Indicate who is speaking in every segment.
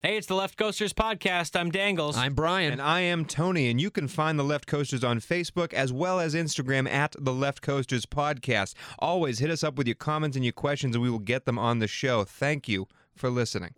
Speaker 1: Hey, it's the Left Coasters podcast. I'm Dangles.
Speaker 2: I'm Brian.
Speaker 3: And I am Tony, and you can find the Left Coasters on Facebook as well as Instagram at the Left Coasters Podcast. Always hit us up with your comments and your questions, and we will get them on the show. Thank you for listening.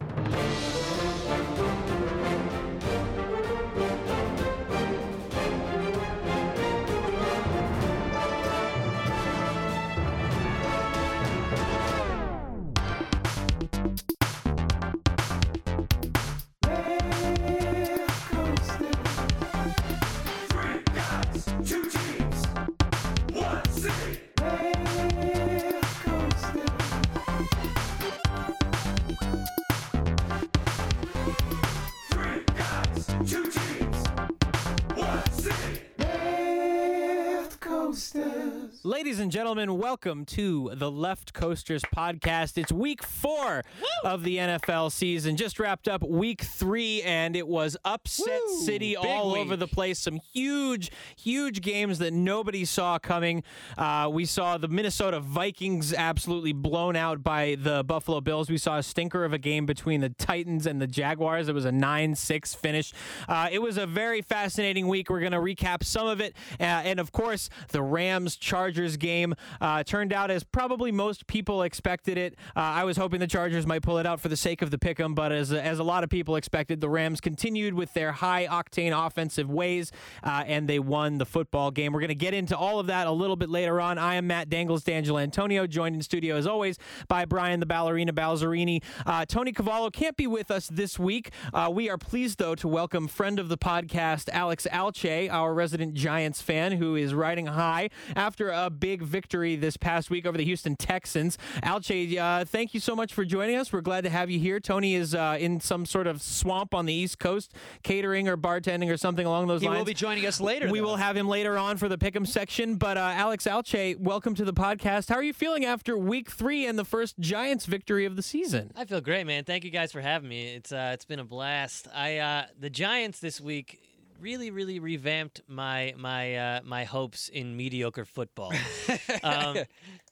Speaker 1: And gentlemen, welcome to the Left Coasters podcast. It's week four of the NFL season. Just wrapped up week three, and it was upset
Speaker 2: Woo!
Speaker 1: city
Speaker 2: Big
Speaker 1: all
Speaker 2: week.
Speaker 1: over the place. Some huge, huge games that nobody saw coming. Uh, we saw the Minnesota Vikings absolutely blown out by the Buffalo Bills. We saw a stinker of a game between the Titans and the Jaguars. It was a 9 6 finish. Uh, it was a very fascinating week. We're going to recap some of it. Uh, and of course, the Rams Chargers game uh, turned out as probably most people expected it. Uh, I was hoping the Chargers might pull it out for the sake of the pick 'em, but as, as a lot of people expected, the Rams continued with their high octane offensive ways uh, and they won the football game. We're going to get into all of that a little bit later on. I am Matt Dangles, D'Angelo Antonio, joined in studio as always by Brian the Ballerina Balzerini. Uh, Tony Cavallo can't be with us this week. Uh, we are pleased, though, to welcome friend of the podcast, Alex Alcheh, our resident Giants fan, who is riding high after a big victory this past week over the Houston Texans. Alcheh, uh, thank you so much for joining us. We're glad to have you here. Tony is uh, in some sort of swamp on the East Coast, catering or bartending or something along those
Speaker 2: he
Speaker 1: lines.
Speaker 2: He will be joining us later.
Speaker 1: We
Speaker 2: though.
Speaker 1: will have him later on for the pick'em section. But uh, Alex Alcheh, welcome to the podcast. How are you feeling after Week Three and the first Giants victory of the season?
Speaker 4: I feel great, man. Thank you guys for having me. It's uh, it's been a blast. I uh, the Giants this week really, really revamped my my uh, my hopes in mediocre football. um,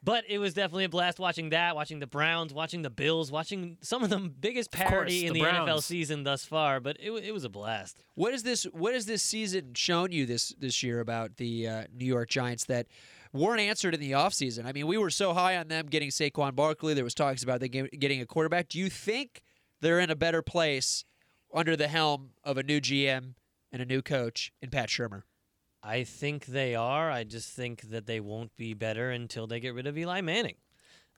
Speaker 4: but it was definitely a blast watching that, watching the Browns, watching the Bills, watching some of the biggest
Speaker 1: course,
Speaker 4: parody in
Speaker 1: the
Speaker 4: the, NFL season thus far. But it, it was a blast.
Speaker 2: What is this? What has this season shown you this this year about the uh, New York Giants that weren't answered in the offseason? I mean, we were so high on them getting Saquon Barkley. There was talks about them getting a quarterback. Do you think they're in a better place under the helm of a new GM and a new coach in Pat Shurmur?
Speaker 4: I think they are. I just think that they won't be better until they get rid of Eli Manning.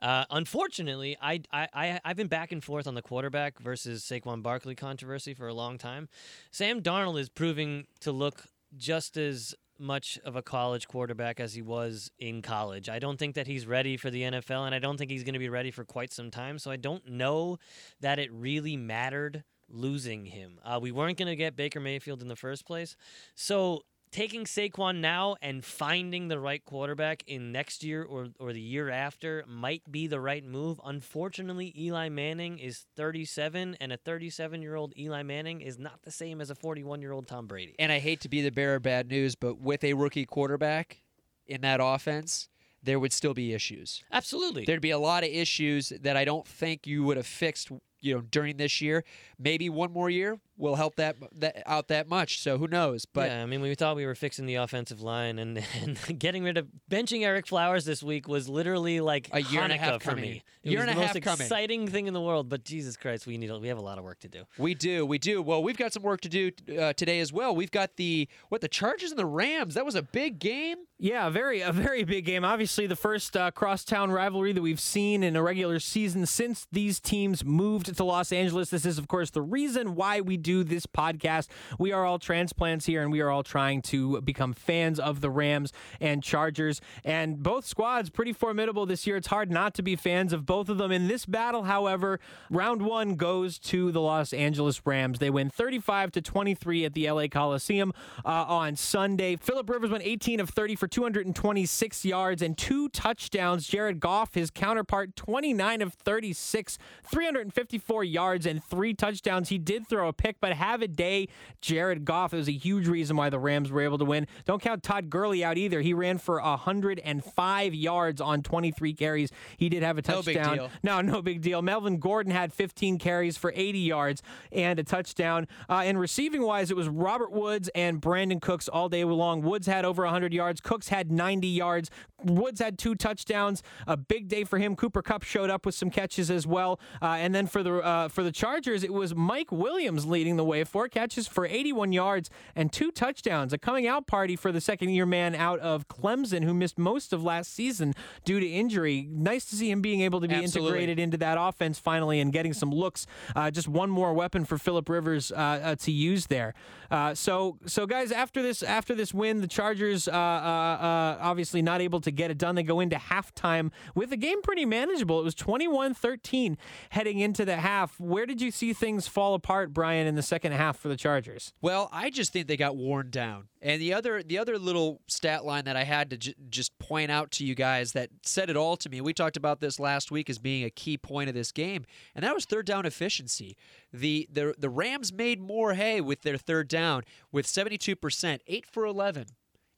Speaker 4: Uh, unfortunately, I, I, I, I've been back and forth on the quarterback versus Saquon Barkley controversy for a long time. Sam Darnold is proving to look just as much of a college quarterback as he was in college. I don't think that he's ready for the NFL, and I don't think he's going to be ready for quite some time. So I don't know that it really mattered losing him. Uh, we weren't going to get Baker Mayfield in the first place. So taking Saquon now and finding the right quarterback in next year or, or the year after might be the right move. Unfortunately, Eli Manning is 37, and a 37 year old Eli Manning is not the same as a 41 year old Tom Brady.
Speaker 2: And I hate to be the bearer of bad news, but with a rookie quarterback in that offense, there would still be issues.
Speaker 4: Absolutely.
Speaker 2: There'd be a lot of issues that I don't think you would have fixed, you know, during this year. Maybe one more year will help that, that out that much. So who knows? But
Speaker 4: yeah, I mean, we thought we were fixing the offensive line, and, and getting rid of benching Ereck Flowers this week was literally like
Speaker 2: A year and a half
Speaker 4: for
Speaker 2: coming.
Speaker 4: me. It
Speaker 2: Year
Speaker 4: was
Speaker 2: and a
Speaker 4: the
Speaker 2: half
Speaker 4: most
Speaker 2: coming.
Speaker 4: exciting thing in the world. But Jesus Christ, we need a, we have a lot of work to do.
Speaker 2: we do, we do. Well, we've got some work to do uh, today as well. We've got the what the Chargers and the Rams. That was a big game.
Speaker 1: Yeah, a very a very big game. Obviously, the first uh, crosstown rivalry that we've seen in a regular season since these teams moved to Los Angeles. This is, of course, the reason why we do this podcast. We are all transplants here, and we are all trying to become fans of the Rams and Chargers. And both squads pretty formidable this year. It's hard not to be fans of both of them. In this battle, however, round one goes to the Los Angeles Rams. They win 35 to 23 at the LA Coliseum uh, on Sunday. Philip Rivers went 18 of 30 for 226 yards and two touchdowns. Jared Goff, his counterpart, 29 of 36, 354 yards and three touchdowns. He did throw a pick, but have a day. Jared Goff. It was a huge reason why the Rams were able to win. Don't count Todd Gurley out either. He ran for 105 yards on 23 carries. He did have a
Speaker 2: No big
Speaker 1: touchdown.
Speaker 2: deal.
Speaker 1: No, no big deal. Melvin Gordon had 15 carries for 80 yards and a touchdown. Uh, and receiving wise, it was Robert Woods and Brandin Cooks all day long. Woods had over 100 yards. Cooks had 90 yards. Woods had two touchdowns. A big day for him. Cooper Kupp showed up with some catches as well. Uh, and then for the uh, for the Chargers, it was Mike Williams leading the way. Four catches for 81 yards and two touchdowns. A coming out party for the second year man out of Clemson, who missed most of last season due to injury. Nice to see him being able to be
Speaker 2: Absolutely.
Speaker 1: integrated into that offense finally and getting some looks. Uh, just one more weapon for Philip Rivers uh, uh, to use there. Uh, so, so guys, after this after this win, the Chargers uh, uh, uh, obviously not able to get it done. They go into halftime with the game pretty manageable. It was 21-13 heading into the half. Where did you see things fall apart, Brian, in the second half for the Chargers?
Speaker 2: Well, I just think they got worn down. And the other the other little stat line that I had to j- just point out to you guys that said it all to me. We talked about this last week as being a key point of this game, and that was third down efficiency. The the the Rams made more hay with their third down with 72%, 8 for 11.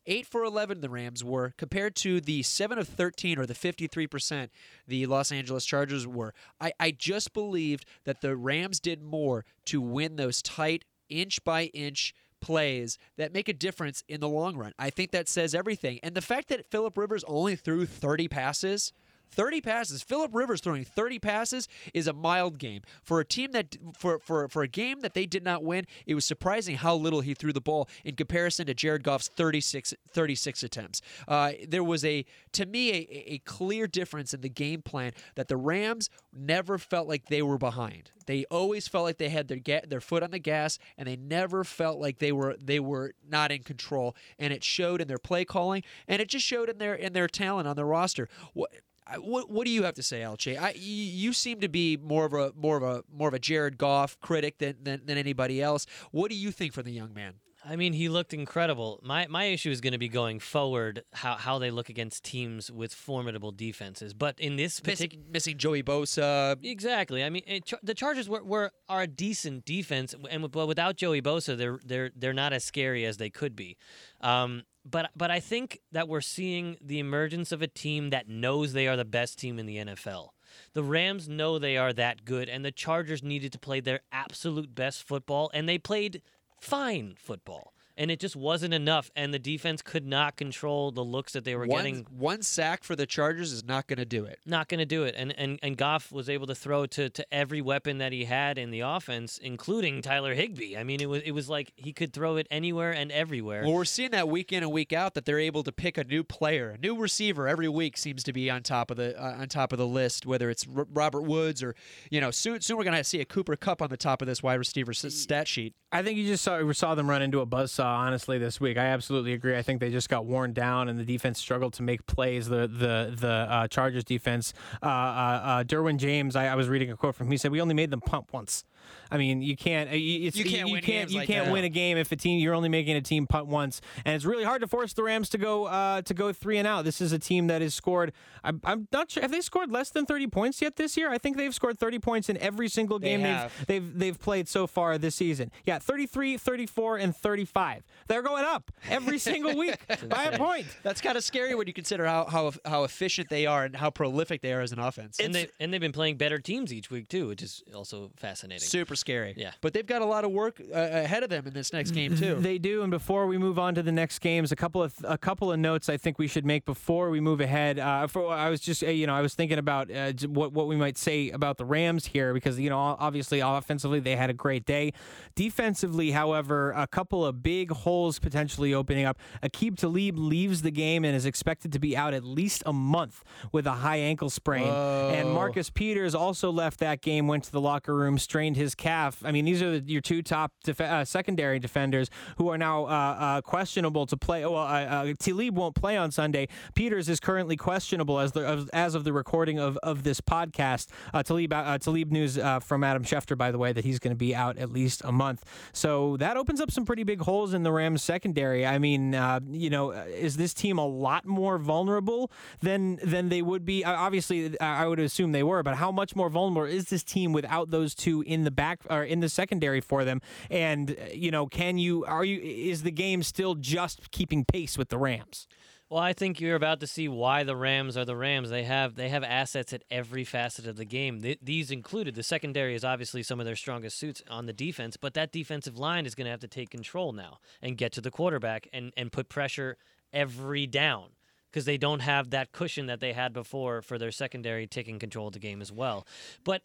Speaker 2: 8 for 11 the Rams were compared to the 7 of 13 or the 53% the Los Angeles Chargers were. I, I just believed that the Rams did more to win those tight inch by inch plays that make a difference in the long run. I think that says everything. And the fact that Philip Rivers only threw 30 passes 30 passes. Philip Rivers throwing 30 passes is a mild game. For a team that for for for a game that they did not win, it was surprising how little he threw the ball in comparison to Jared Goff's 36 36 attempts. Uh, there was a to me a, a clear difference in the game plan that the Rams never felt like they were behind. They always felt like they had their ga- their foot on the gas and they never felt like they were they were not in control and it showed in their play calling and it just showed in their in their talent on their roster. What What, what do you have to say, Alcheh? I, you, seem to be more of a more of a more of a Jared Goff critic than, than, than anybody else. What do you think for the young man?
Speaker 4: I mean, he looked incredible. My my issue is going to be going forward how how they look against teams with formidable defenses. But in this particular
Speaker 2: Missing, missing Joey Bosa.
Speaker 4: Exactly. I mean, it, the Chargers were, were are a decent defense, and but without Joey Bosa, they're they're they're not as scary as they could be. Um, but but I think that we're seeing the emergence of a team that knows they are the best team in the NFL. The Rams know they are that good, and the Chargers needed to play their absolute best football, and they played fine football. And it just wasn't enough, and the defense could not control the looks that they were
Speaker 2: One,
Speaker 4: getting
Speaker 2: one sack for the Chargers is not going to do it.
Speaker 4: not going to do it. And, and and Goff was able to throw to, to every weapon that he had in the offense, including Tyler Higbee. I mean, it was it was like he could throw it anywhere and everywhere.
Speaker 2: Well, we're seeing that week in and week out that they're able to pick a new player, a new receiver every week seems to be on top of the uh, on top of the list. Whether it's R- Robert Woods or you know, soon soon we're going to see a Cooper Kupp on the top of this wide receiver s- stat sheet.
Speaker 1: I think you just saw saw them run into a buzzsaw. Honestly, this week, I absolutely agree. I think they just got worn down, and the defense struggled to make plays. The the the uh, Chargers defense, uh, uh, uh, Derwin James. I, I was reading a quote from him. He said, "We only made them punt once." I mean, you can't. uh, you- It's,
Speaker 2: You can't
Speaker 1: You
Speaker 2: win
Speaker 1: can't.
Speaker 2: games
Speaker 1: You
Speaker 2: like
Speaker 1: can't
Speaker 2: that.
Speaker 1: win a game if a team you're only making a team punt once, and it's really hard to force the Rams to go uh, to go three and out. This is a team that has scored. I'm, I'm not sure. Have they scored less than 30 points yet this year? I think they've scored 30 points in every single
Speaker 2: They
Speaker 1: game
Speaker 2: have.
Speaker 1: they've they've they've played so far this season. Yeah, 33, 34, and 35. They're going up every single week by a point.
Speaker 2: That's kind of scary when you consider how, how how efficient they are and how prolific they are as an offense.
Speaker 4: and they and they've been playing better teams each week too, which is also fascinating.
Speaker 2: Super scary.
Speaker 4: Yeah.
Speaker 2: But they've got a lot of work uh, ahead of them in this next game too.
Speaker 1: They do, and before we move on to the next games, a couple of a couple of notes I think we should make before we move ahead. Uh, for, I was just uh, you know I was thinking about uh, what what we might say about the Rams here because you know obviously offensively they had a great day. Defensively, however, a couple of big holes potentially opening up. Aqib Talib leaves the game and is expected to be out at least a month with a high ankle sprain. And Marcus Peters also left that game, went to the locker room, strained his his calf. I mean, these are the, your two top def- uh, secondary defenders who are now uh, uh, questionable to play. Well, uh, uh, Talib won't play on Sunday. Peters is currently questionable as the as, of the recording of, of this podcast. Uh, Talib uh, Talib news from Adam Schefter, by the way, that he's going to be out at least a month. So that opens up some pretty big holes in the Rams secondary. I mean, you know, is this team a lot more vulnerable than than they would be? Obviously, I would assume they were, but how much more vulnerable is this team without those two in the back or in the secondary for them? And uh, you know, can you are you is the game still just keeping pace with the Rams?
Speaker 4: Well, I think you're about to see why the Rams are the Rams. They have they have assets at every facet of the game. Th- these included the secondary is obviously some of their strongest suits on the defense, but that defensive line is going to have to take control now and get to the quarterback and and put pressure every down because they don't have that cushion that they had before for their secondary taking control of the game as well. But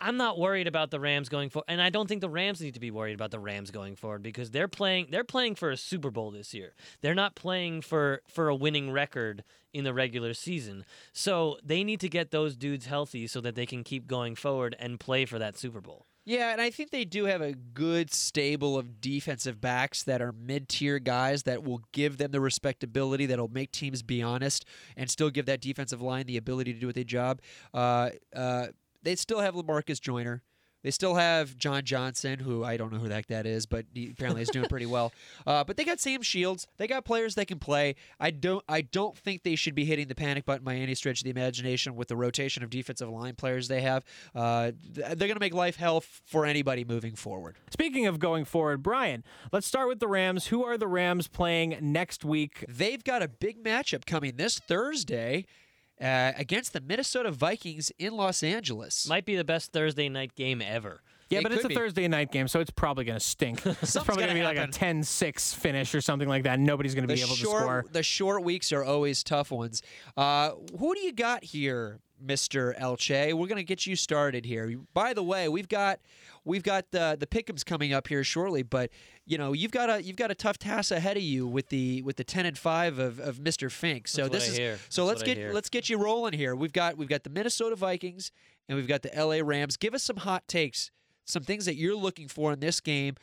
Speaker 4: I'm not worried about the Rams going forward, and I don't think the Rams need to be worried about the Rams going forward because they're playing they're playing for a Super Bowl this year. They're not playing for for a winning record in the regular season. So they need to get those dudes healthy so that they can keep going forward and play for that Super Bowl.
Speaker 2: Yeah, and I think they do have a good stable of defensive backs that are mid-tier guys that will give them the respectability that'll make teams be honest and still give that defensive line the ability to do what they job. Uh, uh, they still have Lamarcus Joyner. They still have John Johnson, who I don't know who the heck that is, but he apparently is doing pretty well. Uh, but they got Sam Shields. They got players that can play. I don't. I don't think they should be hitting the panic button by any stretch of the imagination with the rotation of defensive line players they have. Uh, they're going to make life hell for anybody moving forward.
Speaker 1: Speaking of going forward, Brian, let's start with the Rams. Who are the Rams playing next week?
Speaker 2: They've got a big matchup coming this Thursday uh, against the Minnesota Vikings in Los Angeles.
Speaker 4: Might be the best Thursday night game ever.
Speaker 1: Yeah,
Speaker 2: It
Speaker 1: but it's a
Speaker 2: be.
Speaker 1: Thursday night game, so it's probably going to stink. it's probably going to
Speaker 2: gonna
Speaker 1: be like a
Speaker 2: happen.
Speaker 1: 10-6 finish or something like that. Nobody's going to be able
Speaker 2: short,
Speaker 1: to score.
Speaker 2: The short weeks are always tough ones. Uh, who do you got here, Mister Alcheh? We're gonna get you started here. By the way, we've got we've got the the pickums coming up here shortly, but you know you've got a you've got a tough task ahead of you with the with the ten and five of, of Mister Fink. So
Speaker 4: That's
Speaker 2: this is so
Speaker 4: That's
Speaker 2: let's get let's get you rolling here. We've got we've got the Minnesota Vikings and we've got the L.A. Rams. Give us some hot takes, some things that you're looking for in this game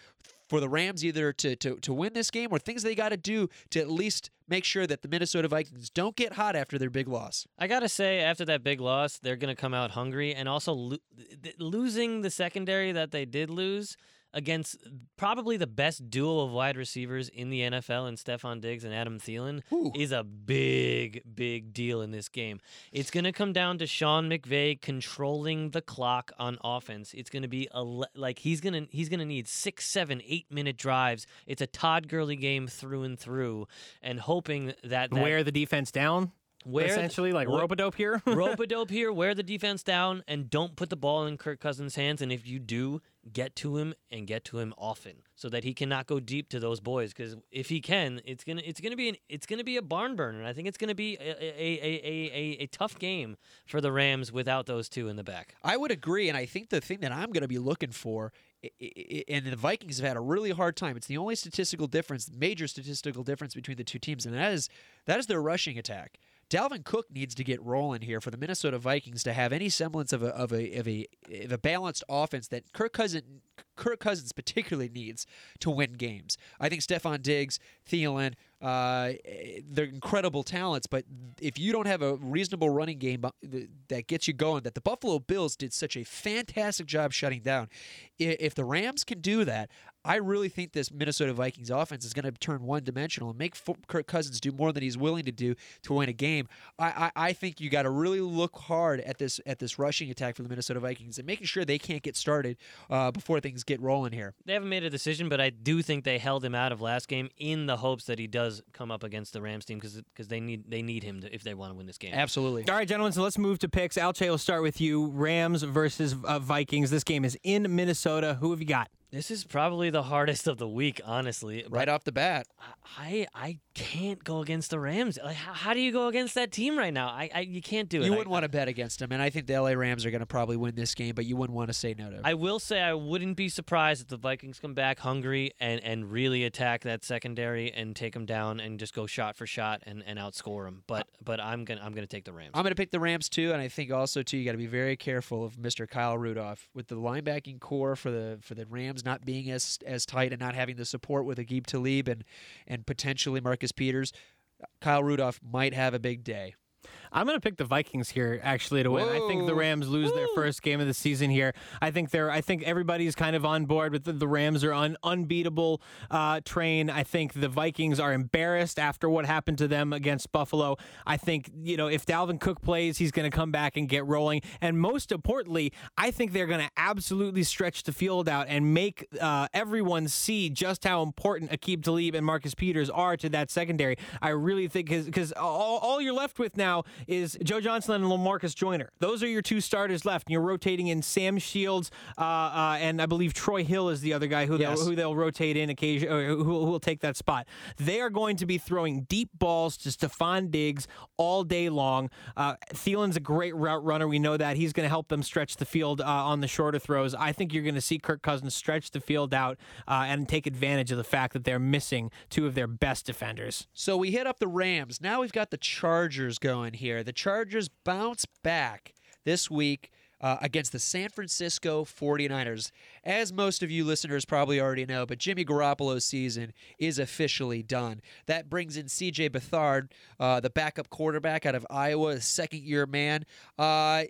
Speaker 2: for the Rams either to to, to win this game or things they got to do to at least make sure that the Minnesota Vikings don't get hot after their big loss.
Speaker 4: I gotta say, after that big loss, they're gonna come out hungry, and also lo- th- losing the secondary that they did lose against probably the best duo of wide receivers in the NFL, and Stefon Diggs and Adam Thielen,
Speaker 2: Ooh.
Speaker 4: is a big, big deal in this game. It's gonna come down to Sean McVay controlling the clock on offense. It's gonna be a like he's gonna he's gonna need six, seven, eight minute drives. It's a Todd Gurley game through and through, and hoping that, that
Speaker 1: Wear the defense down,
Speaker 4: where
Speaker 1: essentially, like rope-a-dope here.
Speaker 4: rope a dope here, wear the defense down, and don't put the ball in Kirk Cousins' hands. And if you do, get to him and get to him often, so that he cannot go deep to those boys. Because if he can, it's gonna it's gonna be an, it's gonna be a barn burner. I think it's gonna be a a, a, a, a a tough game for the Rams without those two in the back.
Speaker 2: I would agree, and I think the thing that I'm going to be looking for, and the Vikings have had a really hard time. It's the only statistical difference, major statistical difference between the two teams, and that is that is their rushing attack. Dalvin Cook needs to get rolling here for the Minnesota Vikings to have any semblance of a of a of a, of a balanced offense that Kirk Cousins Kirk Cousins particularly needs to win games. I think Stefon Diggs, Thielen, uh, they're incredible talents, but if you don't have a reasonable running game that gets you going, that the Buffalo Bills did such a fantastic job shutting down. If the Rams can do that, I really think this Minnesota Vikings offense is going to turn one dimensional and make Fo- Kirk Cousins do more than he's willing to do to win a game. I, I, I think you got to really look hard at this at this rushing attack for the Minnesota Vikings and making sure they can't get started uh, before things get rolling here.
Speaker 4: They haven't made a decision, but I do think they held him out of last game in the hopes that he does come up against the Rams team because they need they need him to, if they want to win this game.
Speaker 2: Absolutely.
Speaker 1: All right, gentlemen, so let's move to picks. Alcheh, we'll start with you. Rams versus uh, Vikings. This game is in Minnesota. Who have you got?
Speaker 4: This is probably the hardest of the week, honestly. but
Speaker 2: Right off the bat.
Speaker 4: I I can't go against the Rams. Like, how, how do you go against that team right now? I, I you can't do it.
Speaker 2: You wouldn't want to bet against them, and I think the LA Rams are going to probably win this game, but you wouldn't want to say no to them.
Speaker 4: I will say I wouldn't be surprised if the Vikings come back hungry and, and really attack that secondary and take them down and just go shot for shot and, and outscore them. But but I'm gonna I'm gonna take the Rams.
Speaker 2: I'm going to pick the Rams too, and I think also too you got to be very careful of Mr. Kyle Rudolph with the linebacking core for the for the Rams not being as as tight and not having the support with Aqib Talib and and potentially Marcus Peters. Kyle Rudolph might have a big day.
Speaker 1: I'm going to pick the Vikings here actually to win. I think the Rams lose their first game of the season here. I think they're I think everybody's kind of on board with the, the Rams are on unbeatable uh, train. I think the Vikings are embarrassed after what happened to them against Buffalo. I think, you know, if Dalvin Cook plays, he's going to come back and get rolling. And most importantly, I think they're going to absolutely stretch the field out and make uh, everyone see just how important Aqib Talib and Marcus Peters are to that secondary. I really think because all, all you're left with now is Joe Johnson and Lamarcus Joyner. Those are your two starters left. And you're rotating in Sam Shields uh, uh, and I believe Troy Hill is the other guy who
Speaker 2: Yes.
Speaker 1: they'll, who they'll rotate in occasion who, who will take that spot. They are going to be throwing deep balls to Stefon Diggs all day long. Uh, Thielen's a great route runner. We know that he's going to help them stretch the field uh, on the shorter throws. I think you're going to see Kirk Cousins stretch the field out uh, and take advantage of the fact that they're missing two of their best defenders.
Speaker 2: So we hit up the Rams. Now we've got the Chargers going here. The Chargers bounce back this week uh, against the San Francisco 49ers. As most of you listeners probably already know, but Jimmy Garoppolo's season is officially done. That brings in CJ Beathard, uh, the backup quarterback out of Iowa, a second year man. Uh,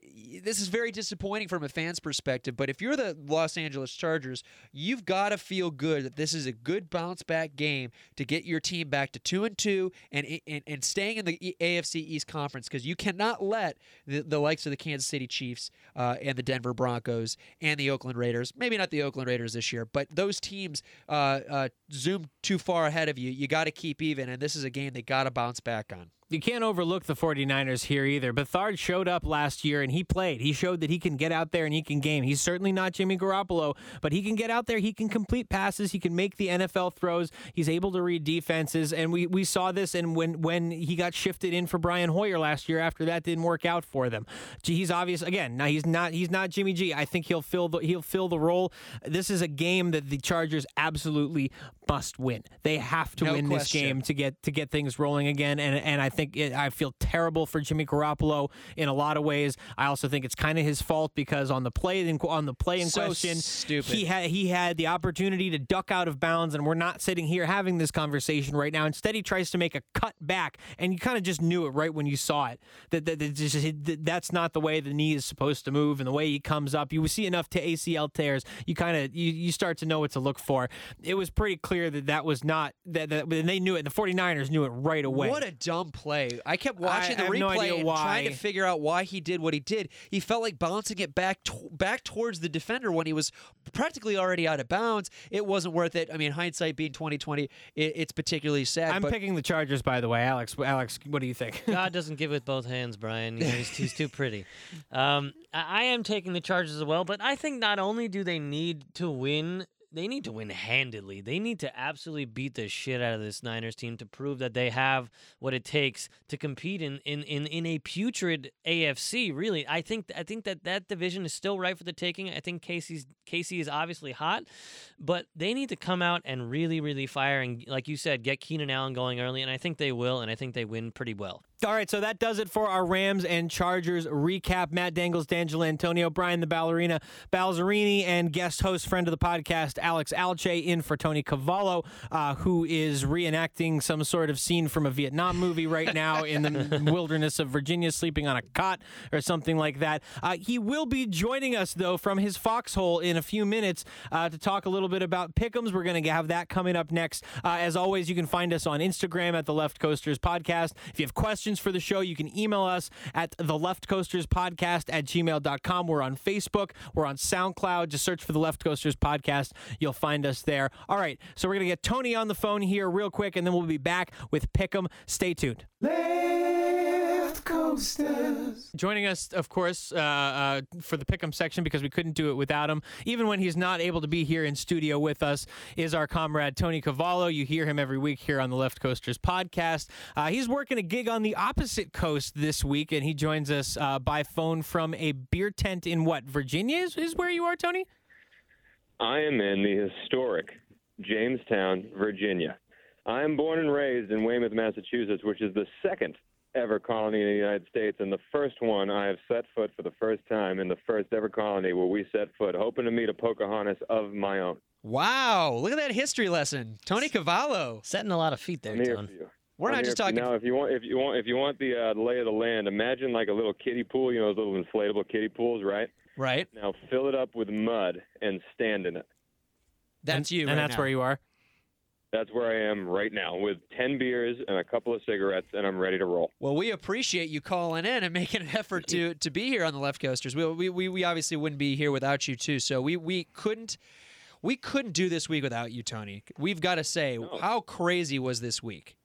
Speaker 2: this is very disappointing from a fan's perspective, but if you're the Los Angeles Chargers, you've got to feel good that this is a good bounce back game to get your team back to 2 and 2 and and, and staying in the AFC East Conference because you cannot let the, the likes of the Kansas City Chiefs uh, and the Denver Broncos and the Oakland Raiders, maybe not the Oakland Raiders this year, but those teams uh, uh, zoom too far ahead of you. You got to keep even, and this is a game they got to bounce back on.
Speaker 1: You can't overlook the 49ers here either. Beathard showed up last year and he played. He showed that he can get out there and he can game. He's certainly not Jimmy Garoppolo, but he can get out there. He can complete passes. He can make the NFL throws. He's able to read defenses. And we, we saw this and when when he got shifted in for Brian Hoyer last year after that didn't work out for them. He's obvious again. Now he's not he's not Jimmy G. I think he'll fill the he'll fill the role. This is a game that the Chargers absolutely must win. They have to
Speaker 2: No
Speaker 1: win this game to get to get things rolling again. And and I think it, I feel terrible for Jimmy Garoppolo in a lot of ways. I also think it's kind of his fault because on the play in, on the play in
Speaker 2: So
Speaker 1: question,
Speaker 2: stupid.
Speaker 1: he had he had the opportunity to duck out of bounds, and we're not sitting here having this conversation right now. Instead, he tries to make a cut back, and you kind of just knew it right when you saw it that, that, that just, that that's not the way the knee is supposed to move, and the way he comes up. You see enough to ACL tears, you kind of you, you start to know what to look for. It was pretty clear that that was not that, that and they knew it. The 49ers knew it right away.
Speaker 2: What a dumb play! I kept watching
Speaker 1: I
Speaker 2: the
Speaker 1: have no
Speaker 2: replay and trying to figure out why he did what he did. He felt like bouncing it back to- back towards the defender when he was practically already out of bounds. It wasn't worth it. I mean, hindsight being twenty twenty, it, it's particularly sad.
Speaker 1: I'm
Speaker 2: but
Speaker 1: picking the Chargers, by the way, Alex. Alex, what do you think?
Speaker 4: God doesn't give with both hands, Brian. You know, he's, he's too pretty. Um, I, I am taking the Chargers as well, but I think not only do they need to win, they need to win handedly. They need to absolutely beat the shit out of this Niners team to prove that they have what it takes to compete in in, in, in a putrid AFC. Really, I think I think that that division is still right for the taking. I think Casey's Casey is obviously hot, but they need to come out and really really fire and like you said, get Keenan Allen going early, and I think they will, and I think they win pretty well.
Speaker 1: All right, so that does it for our Rams and Chargers recap. Matt Dangles, D'Angelo Antonio, Brian the Ballerina, Balzerini, and guest host, friend of the podcast, Alex Alcheh, in for Tony Cavallo, uh, who is reenacting some sort of scene from a Vietnam movie right now in the wilderness of Virginia, sleeping on a cot or something like that. Uh, he will be joining us, though, from his foxhole in a few minutes uh, to talk a little bit about Pick'ems. We're going to have that coming up next. Uh, as always, you can find us on Instagram at the Left Coasters Podcast. If you have questions for the show, you can email us at the Left Coasters Podcast at gmail.com. We're on Facebook. We're on SoundCloud. Just search for the Left Coasters Podcast. You'll find us there. All right, so we're going to get Tony on the phone here real quick, and then we'll be back with Pick'em. Stay tuned. Coasters. Joining us, of course, uh, uh, for the pick'em section because we couldn't do it without him. Even when he's not able to be here in studio with us, is our comrade Tony Cavallo. You hear him every week here on the Left Coasters podcast. Uh, he's working a gig on the opposite coast this week, and he joins us uh, by phone from a beer tent in what Virginia is, is where you are, Tony.
Speaker 5: I am in the historic Jamestown, Virginia. I am born and raised in Weymouth, Massachusetts, which is the second ever colony in the United States, and the first one I have set foot for the first time in the first ever colony where we set foot, hoping to meet a Pocahontas of my own.
Speaker 2: Wow, look at that history lesson, Tony Cavallo.
Speaker 4: Setting a lot of feet there,
Speaker 5: I'm here
Speaker 4: Tone.
Speaker 5: for you.
Speaker 2: We're
Speaker 5: I'm
Speaker 2: not just talking.
Speaker 5: now. If you want, if you want, if you want the, uh, the lay of the land, imagine like a little kiddie pool. You know those little inflatable kiddie pools, right?
Speaker 2: Right,
Speaker 5: Now fill it up with mud and stand in it.
Speaker 2: that's
Speaker 1: and,
Speaker 2: you,
Speaker 1: and
Speaker 2: right
Speaker 1: that's
Speaker 2: now.
Speaker 1: where you are.
Speaker 5: That's where I am right now with 10 beers and a couple of cigarettes, and I'm ready to roll.
Speaker 2: Well, we appreciate you calling in and making an effort to to be here on the Left Coasters. We we, we, we obviously wouldn't be here without you too. So we we couldn't we couldn't do this week without you, Tony. We've got to say,
Speaker 5: No.
Speaker 2: how crazy was this week?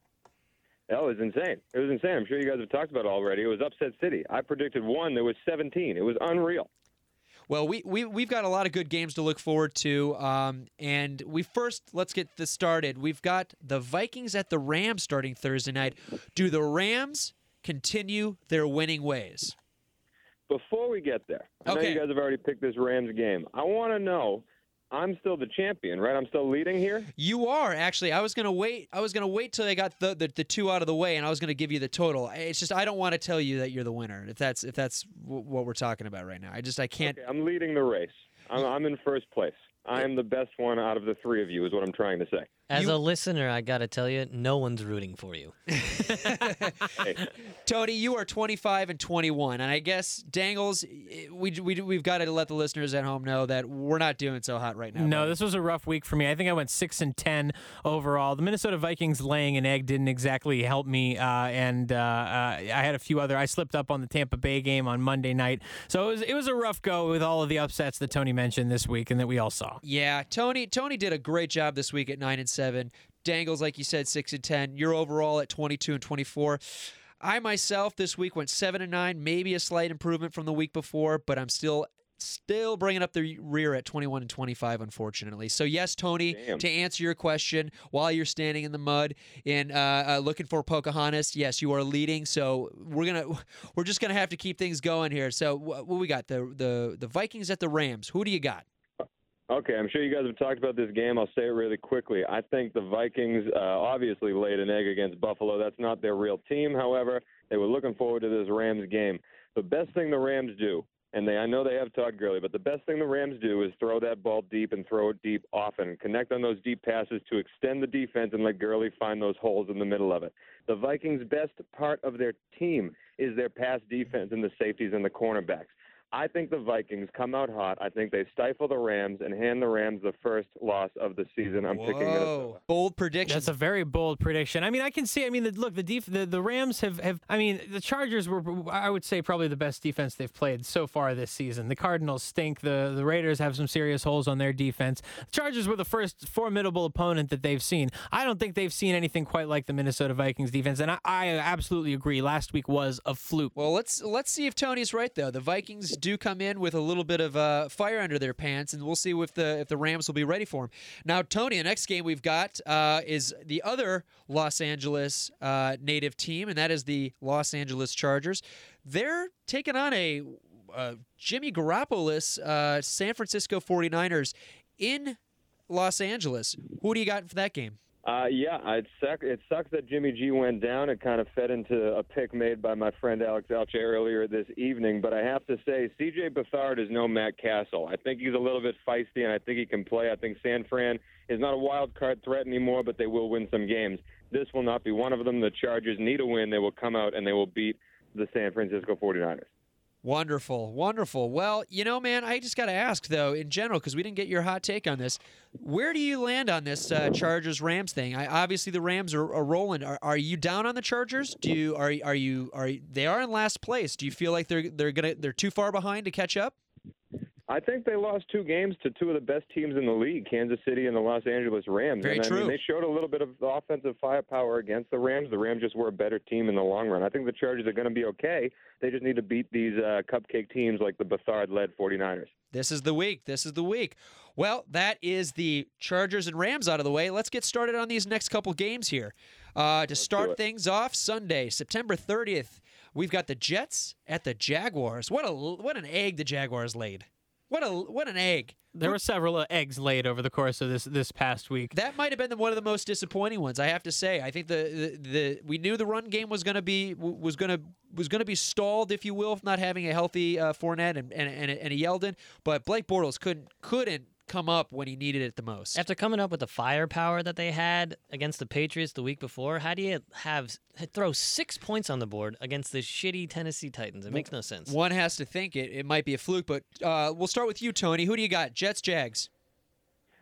Speaker 5: That was insane. It was insane. I'm sure you guys have talked about it already. It was upset city. I predicted one. There was 17. It was unreal.
Speaker 2: Well, we, we, we've got a lot of good games to look forward to. Um, and we first, let's get this started. We've got the Vikings at the Rams starting Thursday night. Do the Rams continue their winning ways?
Speaker 5: Before we get there, I know you guys have already picked this Rams game. I want to know. I'm still the champion, right? I'm still leading here.
Speaker 2: You are actually. I was gonna wait. I was gonna wait till I got the, the, the two out of the way, and I was gonna give you the total. It's just I don't want to tell you that you're the winner. If that's if that's w- what we're talking about right now, I just I can't.
Speaker 5: Okay, I'm leading the race. I'm, I'm in first place. I am the best one out of the three of you, is what I'm trying to say.
Speaker 4: As
Speaker 2: You-
Speaker 4: a listener, I gotta tell you, no one's rooting for you.
Speaker 2: Tony, you are 25 and 21, and I guess Dangles, eh, we we we've got to let the listeners at home know that we're not doing so hot right now.
Speaker 1: No,
Speaker 2: buddy.
Speaker 1: this was a rough week for me. I think I went six and ten overall. The Minnesota Vikings laying an egg didn't exactly help me, uh, and uh, uh, I had a few other. I slipped up on the Tampa Bay game on Monday night, so it was it was a rough go with all of the upsets that Tony mentioned this week and that we all saw.
Speaker 2: Yeah, Tony. Tony did a great job this week at nine and seven. Dangles, like you said, six and ten. You're overall at 22 and 24. I myself this week went seven and nine, maybe a slight improvement from the week before, but I'm still still bringing up the rear at 21 and 25 unfortunately so yes tony
Speaker 5: Damn.
Speaker 2: to answer your question while you're standing in the mud and uh, uh, looking for pocahontas yes you are leading so we're gonna we're just gonna have to keep things going here so what, what we got the the the vikings at the rams who do you got
Speaker 5: Okay, I'm sure you guys have talked about this game. I'll say it really quickly. I think the Vikings uh, obviously laid an egg against Buffalo. That's not their real team. However, they were looking forward to this Rams game. The best thing the Rams do, and they I know they have Todd Gurley, but the best thing the Rams do is throw that ball deep and throw it deep often. Connect on those deep passes to extend the defense and let Gurley find those holes in the middle of it. The Vikings' best part of their team is their pass defense and the safeties and the cornerbacks. I think the Vikings come out hot. I think they stifle the Rams and hand the Rams the first loss of the season. I'm picking Minnesota.
Speaker 2: bold prediction
Speaker 1: That's a very bold prediction. I mean, I can see. I mean, the, look, the, def, the the Rams have, have. I mean, the Chargers were, I would say, probably the best defense they've played so far this season. The Cardinals stink. The the Raiders have some serious holes on their defense. The Chargers were the first formidable opponent that they've seen. I don't think they've seen anything quite like the Minnesota Vikings defense, and I, I absolutely agree. Last week was a fluke.
Speaker 2: Well, let's let's see if Tony's right though. The Vikings do come in with a little bit of uh, fire under their pants, and we'll see if the if the Rams will be ready for him. Now, Tony, the next game we've got uh, is the other Los Angeles uh, native team, and that is the Los Angeles Chargers. They're taking on a uh, Jimmy Garoppolo's uh, San Francisco 49ers in Los Angeles. Who do you got for that game?
Speaker 5: Uh, yeah, it, suck, it sucks that Jimmy G went down. It kind of fed into a pick made by my friend Alex Alcheh earlier this evening. But I have to say, C.J. Beathard is no Matt Cassel. I think he's a little bit feisty, and I think he can play. I think San Fran is not a wild card threat anymore, but they will win some games. This will not be one of them. The Chargers need a win. They will come out and they will beat the San Francisco 49ers.
Speaker 2: Wonderful, wonderful. Well, you know, man, I just got to ask though, in general, because we didn't get your hot take on this. Where do you land on this uh, Chargers Rams thing? I, obviously, the Rams are, are rolling. Are, are you down on the Chargers? Do you are are you are they are in last place? Do you feel like they're they're gonna they're too far behind to catch up?
Speaker 5: I I think they lost two games to two of the best teams in the league, Kansas City and the Los Angeles Rams.
Speaker 2: Very
Speaker 5: and I
Speaker 2: true.
Speaker 5: mean, they showed a little bit of offensive firepower against the Rams. The Rams just were a better team in the long run. I think the Chargers are going to be okay. They just need to beat these uh, cupcake teams like the Beathard-led 49ers.
Speaker 2: This is the week. This is the week. Well, that is the Chargers and Rams out of the way. Let's get started on these next couple games here. Uh, to start things off, Sunday, September 30th, we've got the Jets at the Jaguars. What a what an egg the Jaguars laid. What a what an egg.
Speaker 1: There were several uh, eggs laid over the course of this this past week.
Speaker 2: That might have been the, one of the most disappointing ones. I have to say. I think the the, the we knew the run game was going to be was going to was going to be stalled, if you will, not having a healthy uh, Fournette and and and, and a Yeldon. But Blake Bortles couldn't couldn't come up when he needed it the most.
Speaker 4: After coming up with the firepower that they had against the Patriots the week before, how do you have throw six points on the board against the shitty Tennessee Titans? It makes no sense.
Speaker 2: One has to think it. It might be a fluke, but uh, we'll start with you, Tony. Who do you got? Jets, Jags.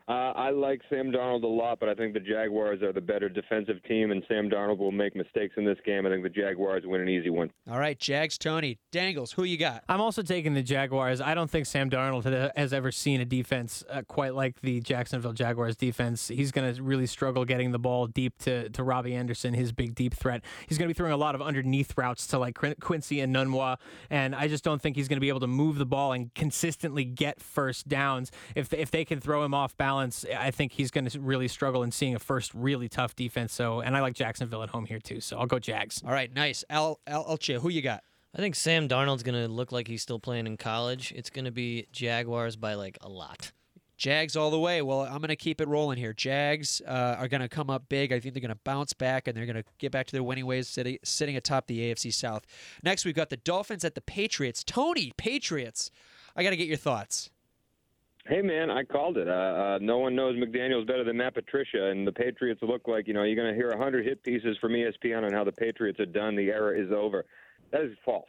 Speaker 5: Uh, I like Sam Darnold a lot, but I think the Jaguars are the better defensive team, and Sam Darnold will make mistakes in this game. I think the Jaguars win an easy one.
Speaker 2: All right, Jags, Tony, Dangles. Who you got?
Speaker 1: I'm also taking the Jaguars. I don't think Sam Darnold has ever seen a defense uh, quite like the Jacksonville Jaguars defense. He's going to really struggle getting the ball deep to, to Robbie Anderson, his big deep threat. He's going to be throwing a lot of underneath routes to like Quin- Quincy Enunwa, and I just don't think he's going to be able to move the ball and consistently get first downs. If if they can throw him off balance, I think he's going to really struggle in seeing a first really tough defense. So, and I like Jacksonville at home here too. So I'll go Jags.
Speaker 2: All right, nice. Al, Al Alcheh, who you got?
Speaker 4: I think Sam Darnold's going to look like he's still playing in college. It's going to be Jaguars by like a lot.
Speaker 2: Jags all the way. Well, I'm going to keep it rolling here. Jags uh, are going to come up big. I think they're going to bounce back and they're going to get back to their winning ways, sitting, sitting atop the AFC South. Next, we've got the Dolphins at the Patriots. Tony, Patriots. I got to get your thoughts.
Speaker 5: Hey man, I called it. Uh, uh, no one knows McDaniels better than Matt Patricia, and the Patriots look like you know you're going to hear a hundred hit pieces from ESPN on how the Patriots are done. The era is over. That is false.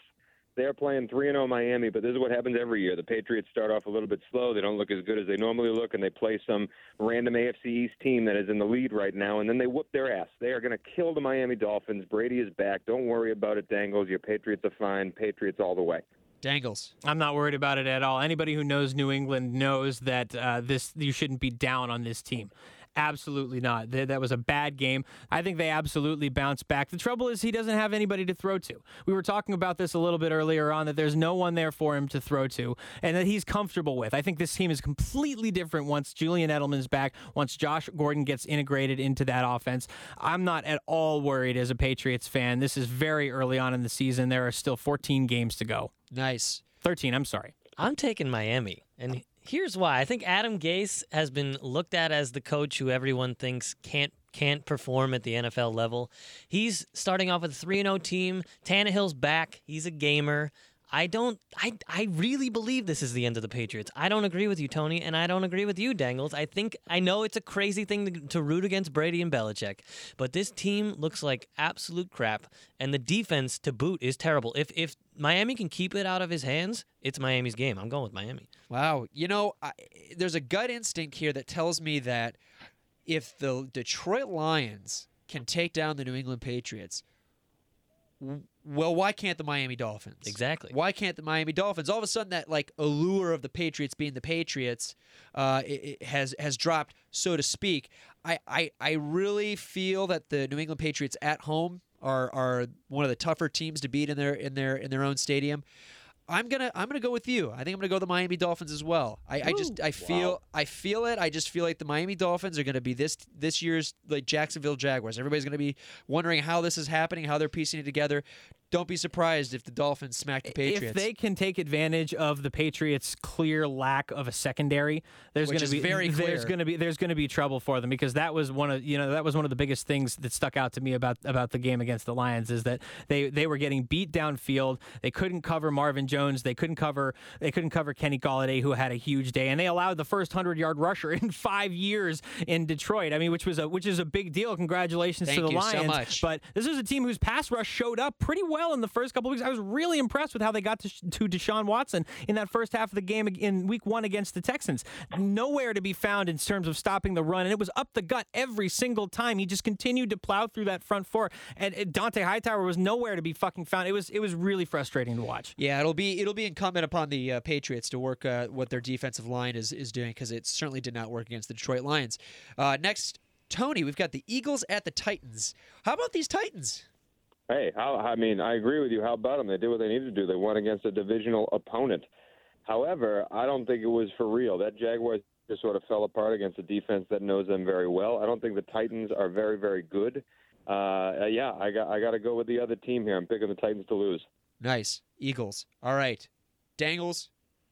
Speaker 5: They are playing three and zero Miami, but this is what happens every year. The Patriots start off a little bit slow. They don't look as good as they normally look, and they play some random AFC East team that is in the lead right now, and then they whoop their ass. They are going to kill the Miami Dolphins. Brady is back. Don't worry about it, Dangles. Your Patriots are fine. Patriots all the way.
Speaker 2: Dangles.
Speaker 1: I'm not worried about it at all. Anybody who knows New England knows that uh, this you shouldn't be down on this team. Absolutely not. Th- That was a bad game. I think they absolutely bounced back. The trouble is he doesn't have anybody to throw to. We were talking about this a little bit earlier on that there's no one there for him to throw to and that he's comfortable with. I think this team is completely different once Julian Edelman's back, once Josh Gordon gets integrated into that offense. I'm not at all worried as a Patriots fan. This is very early on in the season. There are still 14 games to go.
Speaker 2: Nice.
Speaker 1: 13, I'm sorry.
Speaker 4: I'm taking Miami. And here's why. I think Adam Gase has been looked at as the coach who everyone thinks can't can't perform at the NFL level. He's starting off with a 3 0 team. Tannehill's back. He's a gamer. I don't I I really believe this is the end of the Patriots. I don't agree with you, Tony, and I don't agree with you, Dangles. I think I know it's a crazy thing to, to root against Brady and Belichick, but this team looks like absolute crap, and the defense to boot is terrible. If if Miami can keep it out of his hands, it's Miami's game. I'm going with Miami.
Speaker 2: Wow. You know, I, there's a gut instinct here that tells me that if the Detroit Lions can take down the New England Patriots, well, why can't the Miami Dolphins?
Speaker 4: Exactly.
Speaker 2: Why can't the Miami Dolphins? All of a sudden, that like allure of the Patriots being the Patriots uh, it, it has has dropped, so to speak. I, I I really feel that the New England Patriots at home are are one of the tougher teams to beat in their in their in their own stadium. I'm gonna I'm gonna go with you. I think I'm gonna go the Miami Dolphins as well. I, I just I feel I feel it. I just feel like the Miami Dolphins are gonna be this this year's like Jacksonville Jaguars. Everybody's gonna be wondering how this is happening, how they're piecing it together. Don't be surprised if the Dolphins smack the Patriots.
Speaker 1: If they can take advantage of the Patriots' clear lack of a secondary, there's going to be
Speaker 2: very clear.
Speaker 1: there's going to be there's going to be trouble for them because that was one of you know that was one of the biggest things that stuck out to me about about the game against the Lions is that they they were getting beat downfield. They couldn't cover Marvin Jones. They couldn't cover they couldn't cover Kenny Golladay who had a huge day, and they allowed the first hundred yard rusher in five years in Detroit. I mean, which was a which is a big deal. Congratulations
Speaker 2: Thank
Speaker 1: to the
Speaker 2: you so
Speaker 1: Lions.
Speaker 2: much.
Speaker 1: But this is a team whose pass rush showed up pretty well in the first couple weeks. I was really impressed with how they got to, to Deshaun Watson in that first half of the game in week one against the Texans. Nowhere to be found in terms of stopping the run, and it was up the gut every single time. He just continued to plow through that front four, and Dont'a Hightower was nowhere to be fucking found. It was it was really frustrating to watch.
Speaker 2: Yeah, it'll be it'll be incumbent upon the uh, Patriots to work uh, what their defensive line is is doing because it certainly did not work against the Detroit Lions. Uh, next, Tony, we've got the Eagles at the Titans. How about these Titans?
Speaker 5: Hey, how, I mean, I agree with you. How about them? They did what they needed to do. They won against a divisional opponent. However, I don't think it was for real. That Jaguars just sort of fell apart against a defense that knows them very well. I don't think the Titans are very, very good. Uh, yeah, I got I got to go with the other team here. I'm picking the Titans to lose.
Speaker 2: Nice, Eagles. All right, Dangles,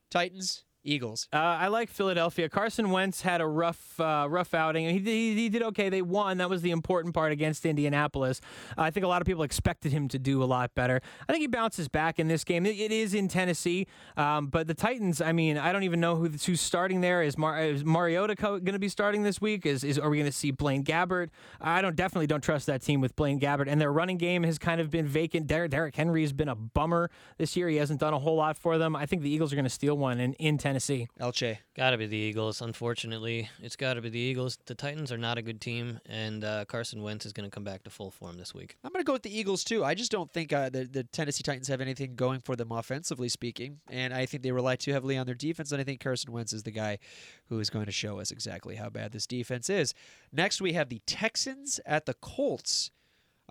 Speaker 2: Titans. Eagles.
Speaker 1: Uh, I like Philadelphia. Carson Wentz had a rough, uh, rough outing. He, he, he, did okay. They won. That was the important part against Indianapolis. Uh, I think a lot of people expected him to do a lot better. I think he bounces back in this game. it, it is in Tennessee, um, but the Titans. I mean, I don't even know who who's starting there. Is, Mar- is Mariota co- going to be starting this week? Is, is are we going to see Blaine Gabbert? I don't definitely don't trust that team with Blaine Gabbert. And their running game has kind of been vacant. Der- Derrick Henry has been a bummer this year. He hasn't done a whole lot for them. I think the Eagles are going to steal one in, in Tennessee. Tennessee.
Speaker 2: Alcheh.
Speaker 4: Got to be the Eagles. Unfortunately, it's got to be the Eagles. The Titans are not a good team, and uh, Carson Wentz is going to come back to full form this week.
Speaker 2: I'm going to go with the Eagles too. I just don't think uh, the the Tennessee Titans have anything going for them offensively speaking, and I think they rely too heavily on their defense. And I think Carson Wentz is the guy who is going to show us exactly how bad this defense is. Next, we have the Texans at the Colts.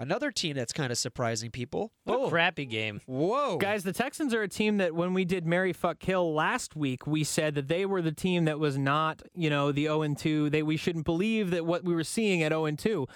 Speaker 2: Another team that's kind of surprising people.
Speaker 4: What oh. a crappy game.
Speaker 2: Whoa.
Speaker 1: Guys, the Texans are a team that when we did Mary Fuck Kill last week, we said that they were the team that was not, you know, the 0 2. They we shouldn't believe that what we were seeing at 0 2.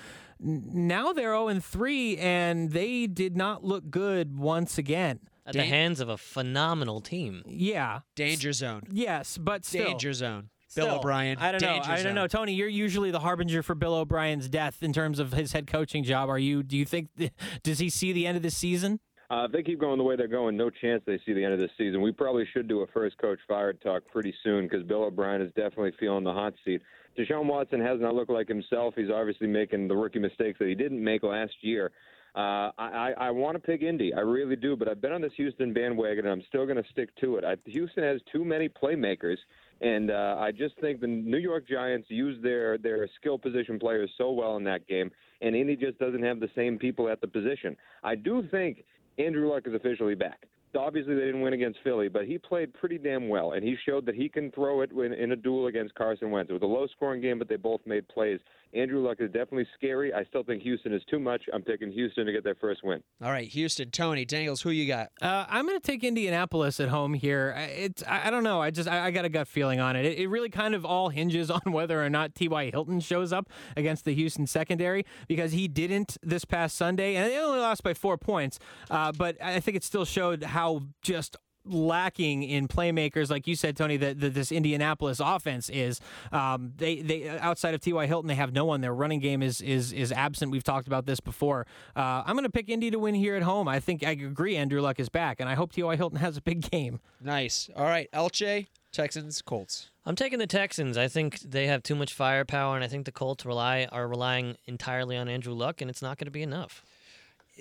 Speaker 1: Now they're 0 3 and they did not look good once again.
Speaker 4: At Dan- the hands of a phenomenal team.
Speaker 1: Yeah.
Speaker 2: Danger zone.
Speaker 1: Yes, but still.
Speaker 2: Danger zone. Bill Still, O'Brien.
Speaker 1: I don't know. I don't know, Tony. You're usually the harbinger for Bill O'Brien's death in terms of his head coaching job. Are you? Do you think? Does he see the end of the season?
Speaker 5: Uh, if they keep going the way they're going, no chance they see the end of this season. We probably should do a first coach fired talk pretty soon because Bill O'Brien is definitely feeling the hot seat. Deshaun Watson has not looked like himself. He's obviously making the rookie mistakes that he didn't make last year. Uh, I, I want to pick Indy. I really do, but I've been on this Houston bandwagon, and I'm still going to stick to it. I, Houston has too many playmakers, and uh, I just think the New York Giants use their their skill position players so well in that game, and Indy just doesn't have the same people at the position. I do think Andrew Luck is officially back obviously they didn't win against Philly, but he played pretty damn well, and he showed that he can throw it in, a duel against Carson Wentz. It was a low-scoring game, but they both made plays. Andrew Luck is definitely scary. I still think Houston is too much. I'm picking Houston to get their first win.
Speaker 2: All right, Houston, Tony Daniels, who you got?
Speaker 1: Uh, I'm going to take Indianapolis at home here. It's I, I don't know. I just I, I, got a gut feeling on it. it. It really kind of all hinges on whether or not T.Y. Hilton shows up against the Houston secondary because he didn't this past Sunday, and they only lost by four points. Uh, but I think it still showed how just lacking in playmakers, like you said, Tony, that, this Indianapolis offense is. Um, they they outside of T.Y. Hilton, they have no one. Their running game is is is absent. We've talked about this before. Uh, I'm going to pick Indy to win here at home. I think I agree. Andrew Luck is back, and I hope T.Y. Hilton has a big game.
Speaker 2: Nice. All right, Alcheh, Texans, Colts.
Speaker 4: I'm taking the Texans. I think they have too much firepower, and I think the Colts rely are relying entirely on Andrew Luck, and it's not going to be enough.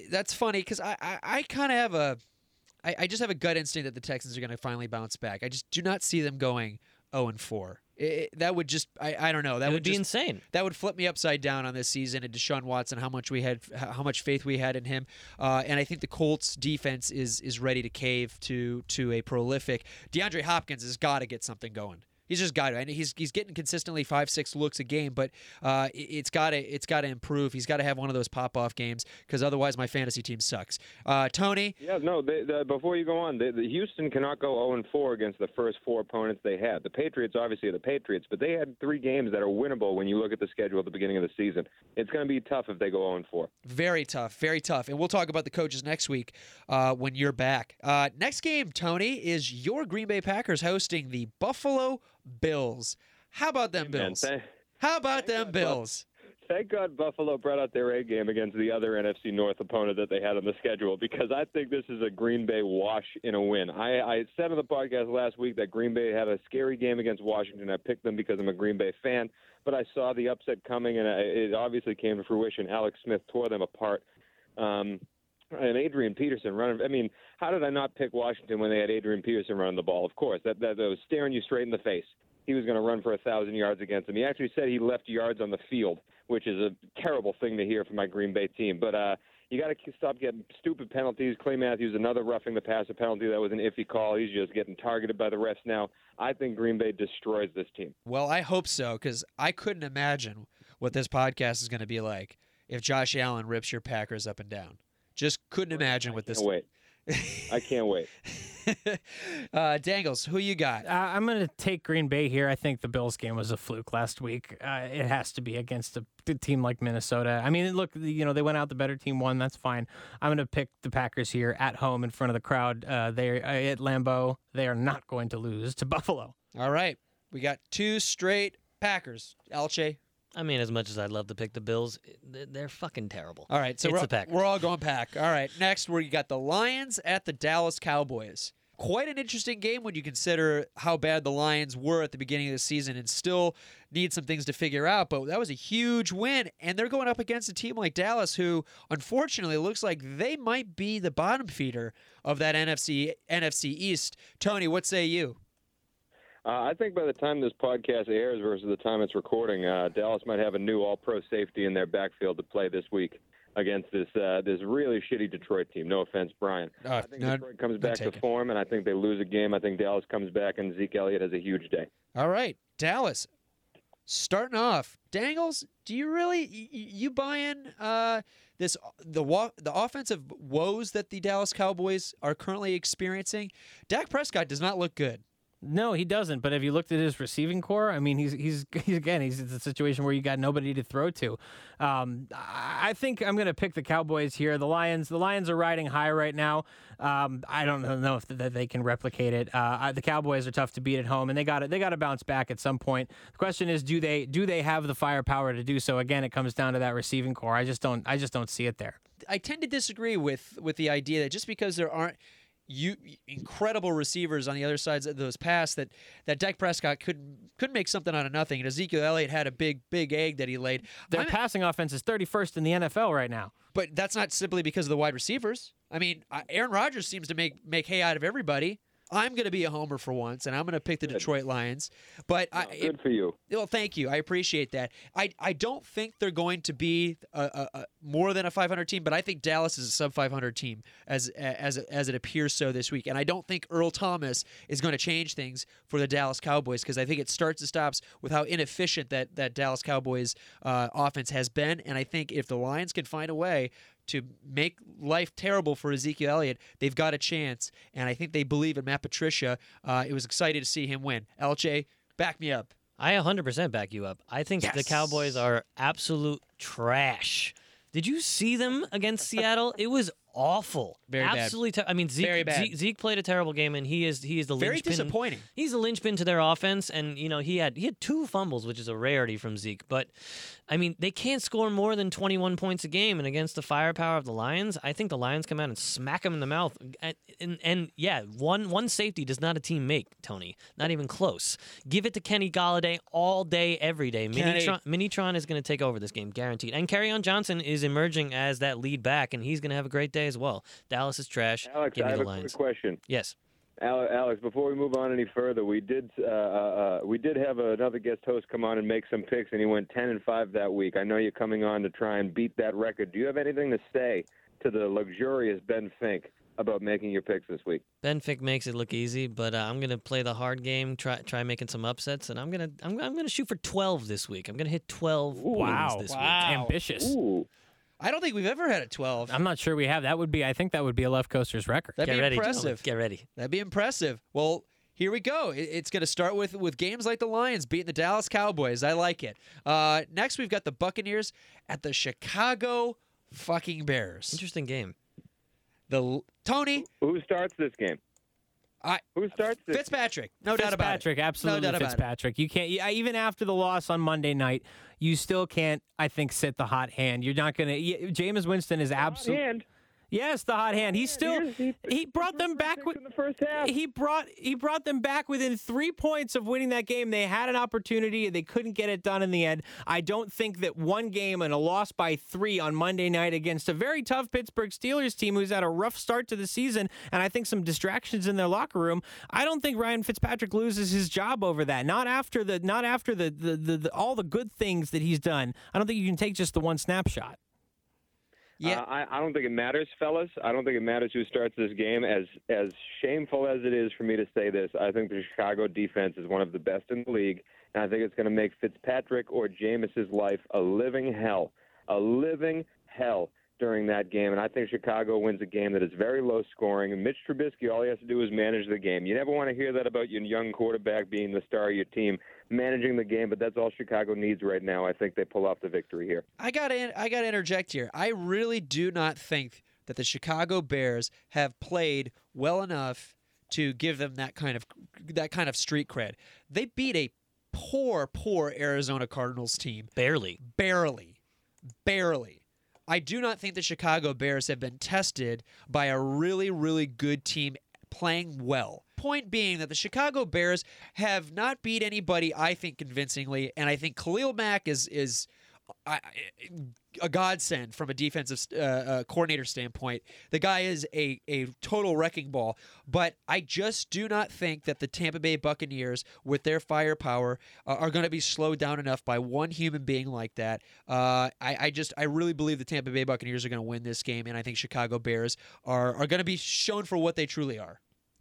Speaker 2: That's funny because I, I, I kind of have a I, I just have a gut instinct that the Texans are going to finally bounce back. I just do not see them going 0 and 4. It, that would just I, I don't know that
Speaker 4: would,
Speaker 2: would
Speaker 4: be
Speaker 2: just,
Speaker 4: insane.
Speaker 2: That would flip me upside down on this season and Deshaun Watson how much we had how much faith we had in him. Uh, and I think the Colts defense is is ready to cave to to a prolific DeAndre Hopkins has got to get something going. He's just got to. And he's he's getting consistently five six looks a game, but uh, it's got to it's got to improve. He's got to have one of those pop off games because otherwise my fantasy team sucks. Uh, Tony.
Speaker 5: Yeah, no. They, the, before you go on, they, the Houston cannot go 0 and 4 against the first four opponents they had. The Patriots obviously are the Patriots, but they had three games that are winnable when you look at the schedule at the beginning of the season. It's going to be tough if they go 0 and 4.
Speaker 2: Very tough, very tough. And we'll talk about the coaches next week uh, when you're back. Uh, next game, Tony, is your Green Bay Packers hosting the Buffalo Bills. How about them Bills? Thank, How about them God, Bills?
Speaker 5: Thank God Buffalo brought out their A game against the other NFC North opponent that they had on the schedule because I think this is a Green Bay wash in a win. I, I said on the podcast last week that Green Bay had a scary game against Washington. I picked them because I'm a Green Bay fan, but I saw the upset coming and it obviously came to fruition. Alex Smith tore them apart. Um, and Adrian Peterson running. I mean, how did I not pick Washington when they had Adrian Peterson running the ball? Of course, that that, that was staring you straight in the face. He was going to run for a thousand yards against them. He actually said he left yards on the field, which is a terrible thing to hear from my Green Bay team. But uh, you got to stop getting stupid penalties. Clay Matthews, another roughing the passer penalty. That was an iffy call. He's just getting targeted by the refs now. I think Green Bay destroys this team.
Speaker 2: Well, I hope so because I couldn't imagine what this podcast is going to be like if Josh Allen rips your Packers up and down. Just couldn't imagine what this.
Speaker 5: Can't wait. I can't wait.
Speaker 2: uh, Dangles, who you got?
Speaker 1: Uh, I'm going to take Green Bay here. I think the Bills game was a fluke last week. Uh, it has to be against a team like Minnesota. I mean, look, you know, they went out the better team won. That's fine. I'm going to pick the Packers here at home in front of the crowd. Uh, they uh, at Lambeau. They are not going to lose to Buffalo.
Speaker 2: All right, we got two straight Packers. Alcheh.
Speaker 4: I mean, as much as I'd love to pick the Bills, eh, they're, they're fucking terrible.
Speaker 2: All right, so
Speaker 4: It's
Speaker 2: we're,
Speaker 4: the Packers.
Speaker 2: we're all going Pack. All right, next we got the Lions at the Dallas Cowboys. Quite an interesting game when you consider how bad the Lions were at the beginning of the season and still need some things to figure out. But that was a huge win, and they're going up against a team like Dallas, who unfortunately looks like they might be the bottom feeder of that NFC NFC East. Tony, what say you?
Speaker 5: Uh, I think by the time this podcast airs versus the time it's recording, uh, Dallas might have a new All-Pro safety in their backfield to play this week against this uh, this really shitty Detroit team. No offense, Brian.
Speaker 2: Uh,
Speaker 5: I think
Speaker 2: none-
Speaker 5: Detroit comes back to form, and I think they lose a game. I think Dallas comes back, and Zeke Elliott has a huge day.
Speaker 2: All right, Dallas. Starting off, Dangles, do you really y- y- you buying uh, this the the offensive woes that the Dallas Cowboys are currently experiencing? Dak Prescott does not look good.
Speaker 1: No, he doesn't. But have you looked at his receiving core? I mean, he's he's, he's again he's in a situation where you got nobody to throw to. Um, I think I'm going to pick the Cowboys here. The Lions, the Lions are riding high right now. Um, I don't know if that they can replicate it. Uh, the Cowboys are tough to beat at home, and they got it. They got to bounce back at some point. The question is, do they do they have the firepower to do so? Again, it comes down to that receiving core. I just don't I just don't see it there.
Speaker 2: I tend to disagree with with the idea that just because there aren't you incredible receivers on the other sides of those pass that that Dak Prescott could could make something out of nothing. And Ezekiel Elliott had a big big egg that he laid.
Speaker 1: Their
Speaker 2: I'm-
Speaker 1: passing offense is 31st in the NFL right now.
Speaker 2: But that's not simply because of the wide receivers. I mean, Aaron Rodgers seems to make make hay out of everybody. I'm going to be a homer for once, and I'm going to pick the Detroit Lions. But I, it-
Speaker 5: Good for you.
Speaker 2: well, thank you. I appreciate that. I, I don't think they're going to be a, a, a more than a 500 team, but I think Dallas is a sub 500 team as as as it appears so this week. And I don't think Earl Thomas is going to change things for the Dallas Cowboys because I think it starts and stops with how inefficient that that Dallas Cowboys uh, offense has been. And I think if the Lions can find a way to make life terrible for Ezekiel Elliott, they've got a chance. And I think they believe in Matt Patricia. Uh, it was excited to see him win. LJ, back me up.
Speaker 4: I 100% back you up. I think the Cowboys are absolute trash. Did you see them against Seattle? It was awful.
Speaker 2: Very bad.
Speaker 4: Absolutely. Ter- I mean, Zeke. Zeke, Zeke played a terrible game, and he is he is the
Speaker 2: Very
Speaker 4: linchpin.
Speaker 2: disappointing.
Speaker 4: He's the linchpin to their offense, and you know he had he had two fumbles, which is a rarity from Zeke. But I mean, they can't score more than 21 points a game, and against the firepower of the Lions, I think the Lions come out and smack them in the mouth. And, and, and yeah, one one safety does not a team make, Tony. Not even close. Give it to Kenny Golladay all day, every day. Minitron, Minitron is going to take over this game, guaranteed. And on Johnson is emerging as that lead back, and he's going to have a great day as well. Dallas is trash.
Speaker 5: Alex,
Speaker 4: Give
Speaker 5: I
Speaker 4: me
Speaker 5: have
Speaker 4: the
Speaker 5: a quick question.
Speaker 4: Yes.
Speaker 5: Alex, before we move on any further, we did uh, uh, uh, we did have another guest host come on and make some picks, and he went ten and five that week. I know you're coming on to try and beat that record. Do you have anything to say to the luxurious Ben Fink about making your picks this week?
Speaker 4: Ben Fink makes it look easy, but uh, I'm gonna play the hard game. Try try making some upsets, and I'm gonna I'm, I'm gonna shoot for 12 this week. I'm gonna hit 12 wins
Speaker 1: Wow.
Speaker 4: this week.
Speaker 1: Ambitious.
Speaker 5: Ooh,
Speaker 2: I don't think we've ever had a 12.
Speaker 1: I'm not sure we have. That would be. I think that would be a left coaster's record.
Speaker 2: That'd
Speaker 4: Get
Speaker 2: be
Speaker 4: ready,
Speaker 2: impressive.
Speaker 4: gentlemen. Get ready.
Speaker 2: That'd be impressive. Well, here we go. It's going to start with with games like the Lions beating the Dallas Cowboys. I like it. Uh, next, we've got the Buccaneers at the Chicago fucking Bears.
Speaker 4: Interesting game.
Speaker 2: The Tony
Speaker 5: who starts this game?
Speaker 2: I-
Speaker 5: who starts this?
Speaker 2: Fitzpatrick, no doubt about it.
Speaker 1: Fitzpatrick, absolutely
Speaker 2: doubt about it.
Speaker 1: Fitzpatrick. You can't you- even after the loss on Monday night, you still can't. I think sit the hot hand. You're not gonna. y- Jameis Winston is absolutely.
Speaker 5: And
Speaker 1: Yes, the hot hand. He oh, still
Speaker 5: He-
Speaker 1: brought them back with
Speaker 5: in the first half.
Speaker 1: he brought he brought them back within three points of winning that game. They had an opportunity, they couldn't get it done in the end. I don't think that one game and a loss by three on Monday night against a very tough Pittsburgh Steelers team who's had a rough start to the season, and I think some distractions in their locker room. I don't think Ryan Fitzpatrick loses his job over that. Not after the not after the the, the, the all the good things that he's done. I don't think you can take just the one snapshot.
Speaker 2: Yeah.
Speaker 5: Uh, I, I don't think it matters, fellas. I don't think it matters who starts this game. As as shameful as it is for me to say this, I think the Chicago defense is one of the best in the league, and I think it's going to make Fitzpatrick or Jameis's life a living hell, a living hell during that game. And I think Chicago wins a game that is very low scoring. And Mitch Trubisky, all he has to do is manage the game. You never want to hear that about your young quarterback being the star of your team, managing the game. But that's all Chicago needs right now. I think they pull off the victory here.
Speaker 2: I got to I got to interject here. I really do not think that the Chicago Bears have played well enough to give them that kind of that kind of street cred. They beat a poor poor Arizona Cardinals team
Speaker 4: Barely.
Speaker 2: barely. Barely. I do not think the Chicago Bears have been tested by a really, really good team playing well. Point being that the Chicago Bears have not beat anybody, I think, convincingly, and I think Khalil Mack is is I, a godsend from a defensive uh, uh, coordinator standpoint. The guy is a, a total wrecking ball, but I just do not think that the Tampa Bay Buccaneers, with their firepower, uh, are going to be slowed down enough by one human being like that. Uh, I, I just I really believe the Tampa Bay Buccaneers are going to win this game, and I think Chicago Bears are are going to be shown for what they truly are.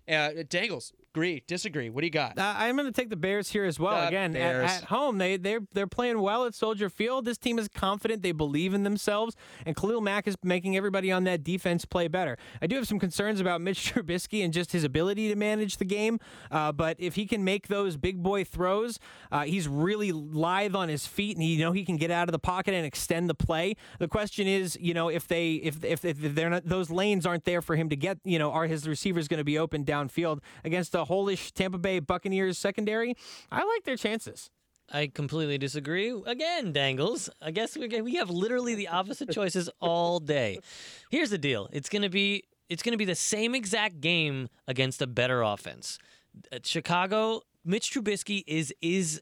Speaker 2: Uh, Dangles, agree, disagree. What do you got?
Speaker 1: Uh, I'm going to take the Bears here as well. Again, at, at home, they they're they're playing well at Soldier Field. This team is confident. They believe in themselves, and Khalil Mack is making everybody on that defense play better. I do have some concerns about Mitch Trubisky and just his ability to manage the game. Uh, but if he can make those big boy throws, uh, he's really lithe on his feet, and you know he can get out of the pocket and extend the play. The question is, you know, if they if if, if they're not those lanes aren't there for him to get, you know, are his receivers going to be open downfield against a wholish Tampa Bay Buccaneers secondary? I like their chances.
Speaker 4: I completely disagree. Again, Dangles. I guess we we have literally the opposite choices all day. Here's the deal. It's gonna be it's gonna be the same exact game against a better offense. Uh, Chicago, Mitch Trubisky is is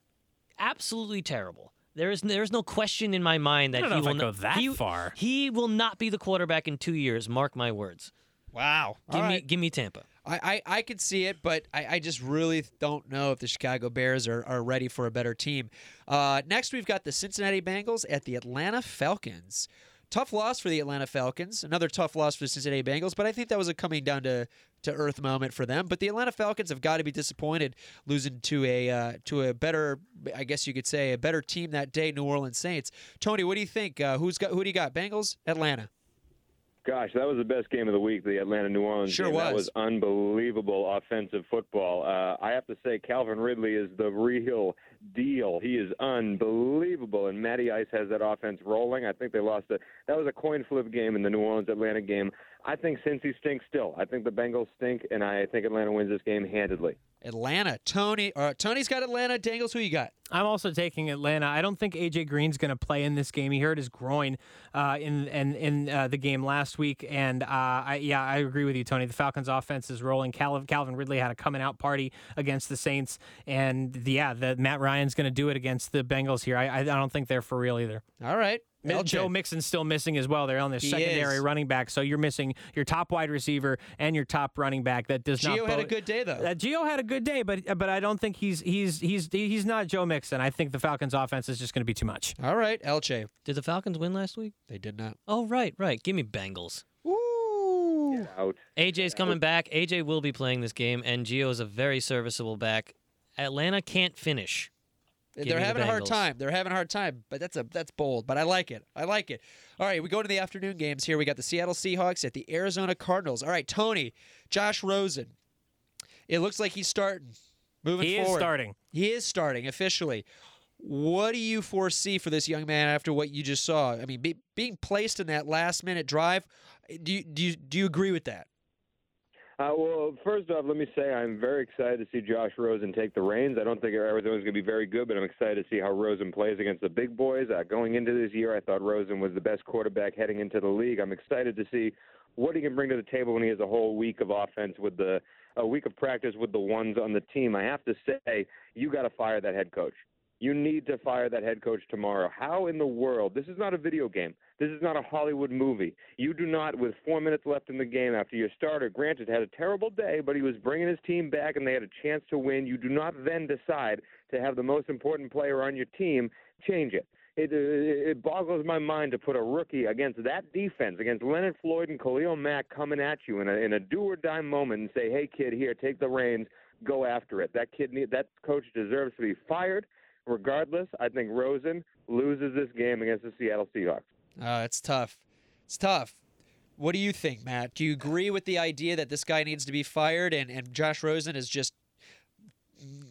Speaker 4: absolutely terrible. There is there's no question in my mind that
Speaker 1: I don't know
Speaker 4: he will
Speaker 1: go that
Speaker 4: he,
Speaker 1: far.
Speaker 4: He will not be the quarterback in two years. Mark my words.
Speaker 2: Wow.
Speaker 4: Give me give me Tampa.
Speaker 2: I, I, I could see it, but I, I just really don't know if the Chicago Bears are, are ready for a better team. Uh, next, we've got the Cincinnati Bengals at the Atlanta Falcons. Tough loss for the Atlanta Falcons. Another tough loss for the Cincinnati Bengals, but I think that was a coming down to, to earth moment for them. But the Atlanta Falcons have got to be disappointed losing to a uh, to a better, I guess you could say, a better team that day, New Orleans Saints. Tony, what do you think? Uh, who's got who do you got? Bengals, Atlanta.
Speaker 5: Gosh, that was the best game of the week, the Atlanta New Orleans
Speaker 2: Sure
Speaker 5: game. That
Speaker 2: was.
Speaker 5: was unbelievable offensive football. Uh, I have to say, Calvin Ridley is the real deal. He is unbelievable, and Matty Ice has that offense rolling. I think they lost a that was a coin flip game in the New Orleans Atlanta game. I think Cincy stinks still. I think the Bengals stink, and I think Atlanta wins this game handedly.
Speaker 2: Atlanta. Tony. Uh, Tony's got Atlanta. Dangles, who you got?
Speaker 1: I'm also taking Atlanta. I don't think AJ Green's going to play in this game. He hurt his groin uh, in in, in uh, the game last week, and uh, I, yeah, I agree with you, Tony. The Falcons' offense is rolling. Cal- Calvin Ridley had a coming out party against the Saints, and the, yeah, the Matt Ryan's going to do it against the Bengals here. I, I I don't think they're for real either.
Speaker 2: All right.
Speaker 1: Mi- Joe Mixon's still missing as well. They're on their
Speaker 2: He
Speaker 1: secondary
Speaker 2: is.
Speaker 1: running back, so you're missing your top wide receiver and your top running back. That does not.
Speaker 2: Gio had a good day though.
Speaker 1: uh, Gio had a good day, but but I don't think he's he's he's he's not Joe Mixon. I think the Falcons' offense is just going to be too much.
Speaker 2: All right, Alcheh.
Speaker 4: Did the Falcons win last week?
Speaker 2: They did not.
Speaker 4: Oh right, right. Give me Bengals.
Speaker 2: Ooh.
Speaker 5: Out.
Speaker 4: AJ's coming back. AJ will be playing this game, and Gio is a very serviceable back. Atlanta can't finish. Give
Speaker 2: They're
Speaker 4: me the
Speaker 2: having a hard time. They're having a hard time, but that's a that's bold. But I like it. I like it. All right, we go to the afternoon games here. We got the Seattle Seahawks at the Arizona Cardinals. All right, Tony, Josh Rosen. It looks like he's starting. Moving
Speaker 1: He is starting.
Speaker 2: He is starting officially. What do you foresee for this young man after what you just saw? I mean, be, being placed in that last minute drive. Do you, do you, do you agree with that?
Speaker 5: Uh, well, first off, let me say I'm very excited to see Josh Rosen take the reins. I don't think Arizona's going to be very good, but I'm excited to see how Rosen plays against the big boys. Uh, going into this year, I thought Rosen was the best quarterback heading into the league. I'm excited to see what he can bring to the table when he has a whole week of offense with the a week of practice with the ones on the team. I have to say, you got to fire that head coach. You need to fire that head coach tomorrow. How in the world? This is not a video game. This is not a Hollywood movie. You do not, with four minutes left in the game after your starter, granted, had a terrible day, but he was bringing his team back and they had a chance to win. You do not then decide to have the most important player on your team change it. It, it, it boggles my mind to put a rookie against that defense, against Leonard Floyd and Khalil Mack coming at you in a, in a do or die moment and say, hey, kid, here, take the reins, go after it. That kid, need, that coach deserves to be fired regardless, I think Rosen loses this game against the Seattle Seahawks.
Speaker 2: Uh, it's tough. It's tough. What do you think, Matt? Do you agree with the idea that this guy needs to be fired and, and Josh Rosen is just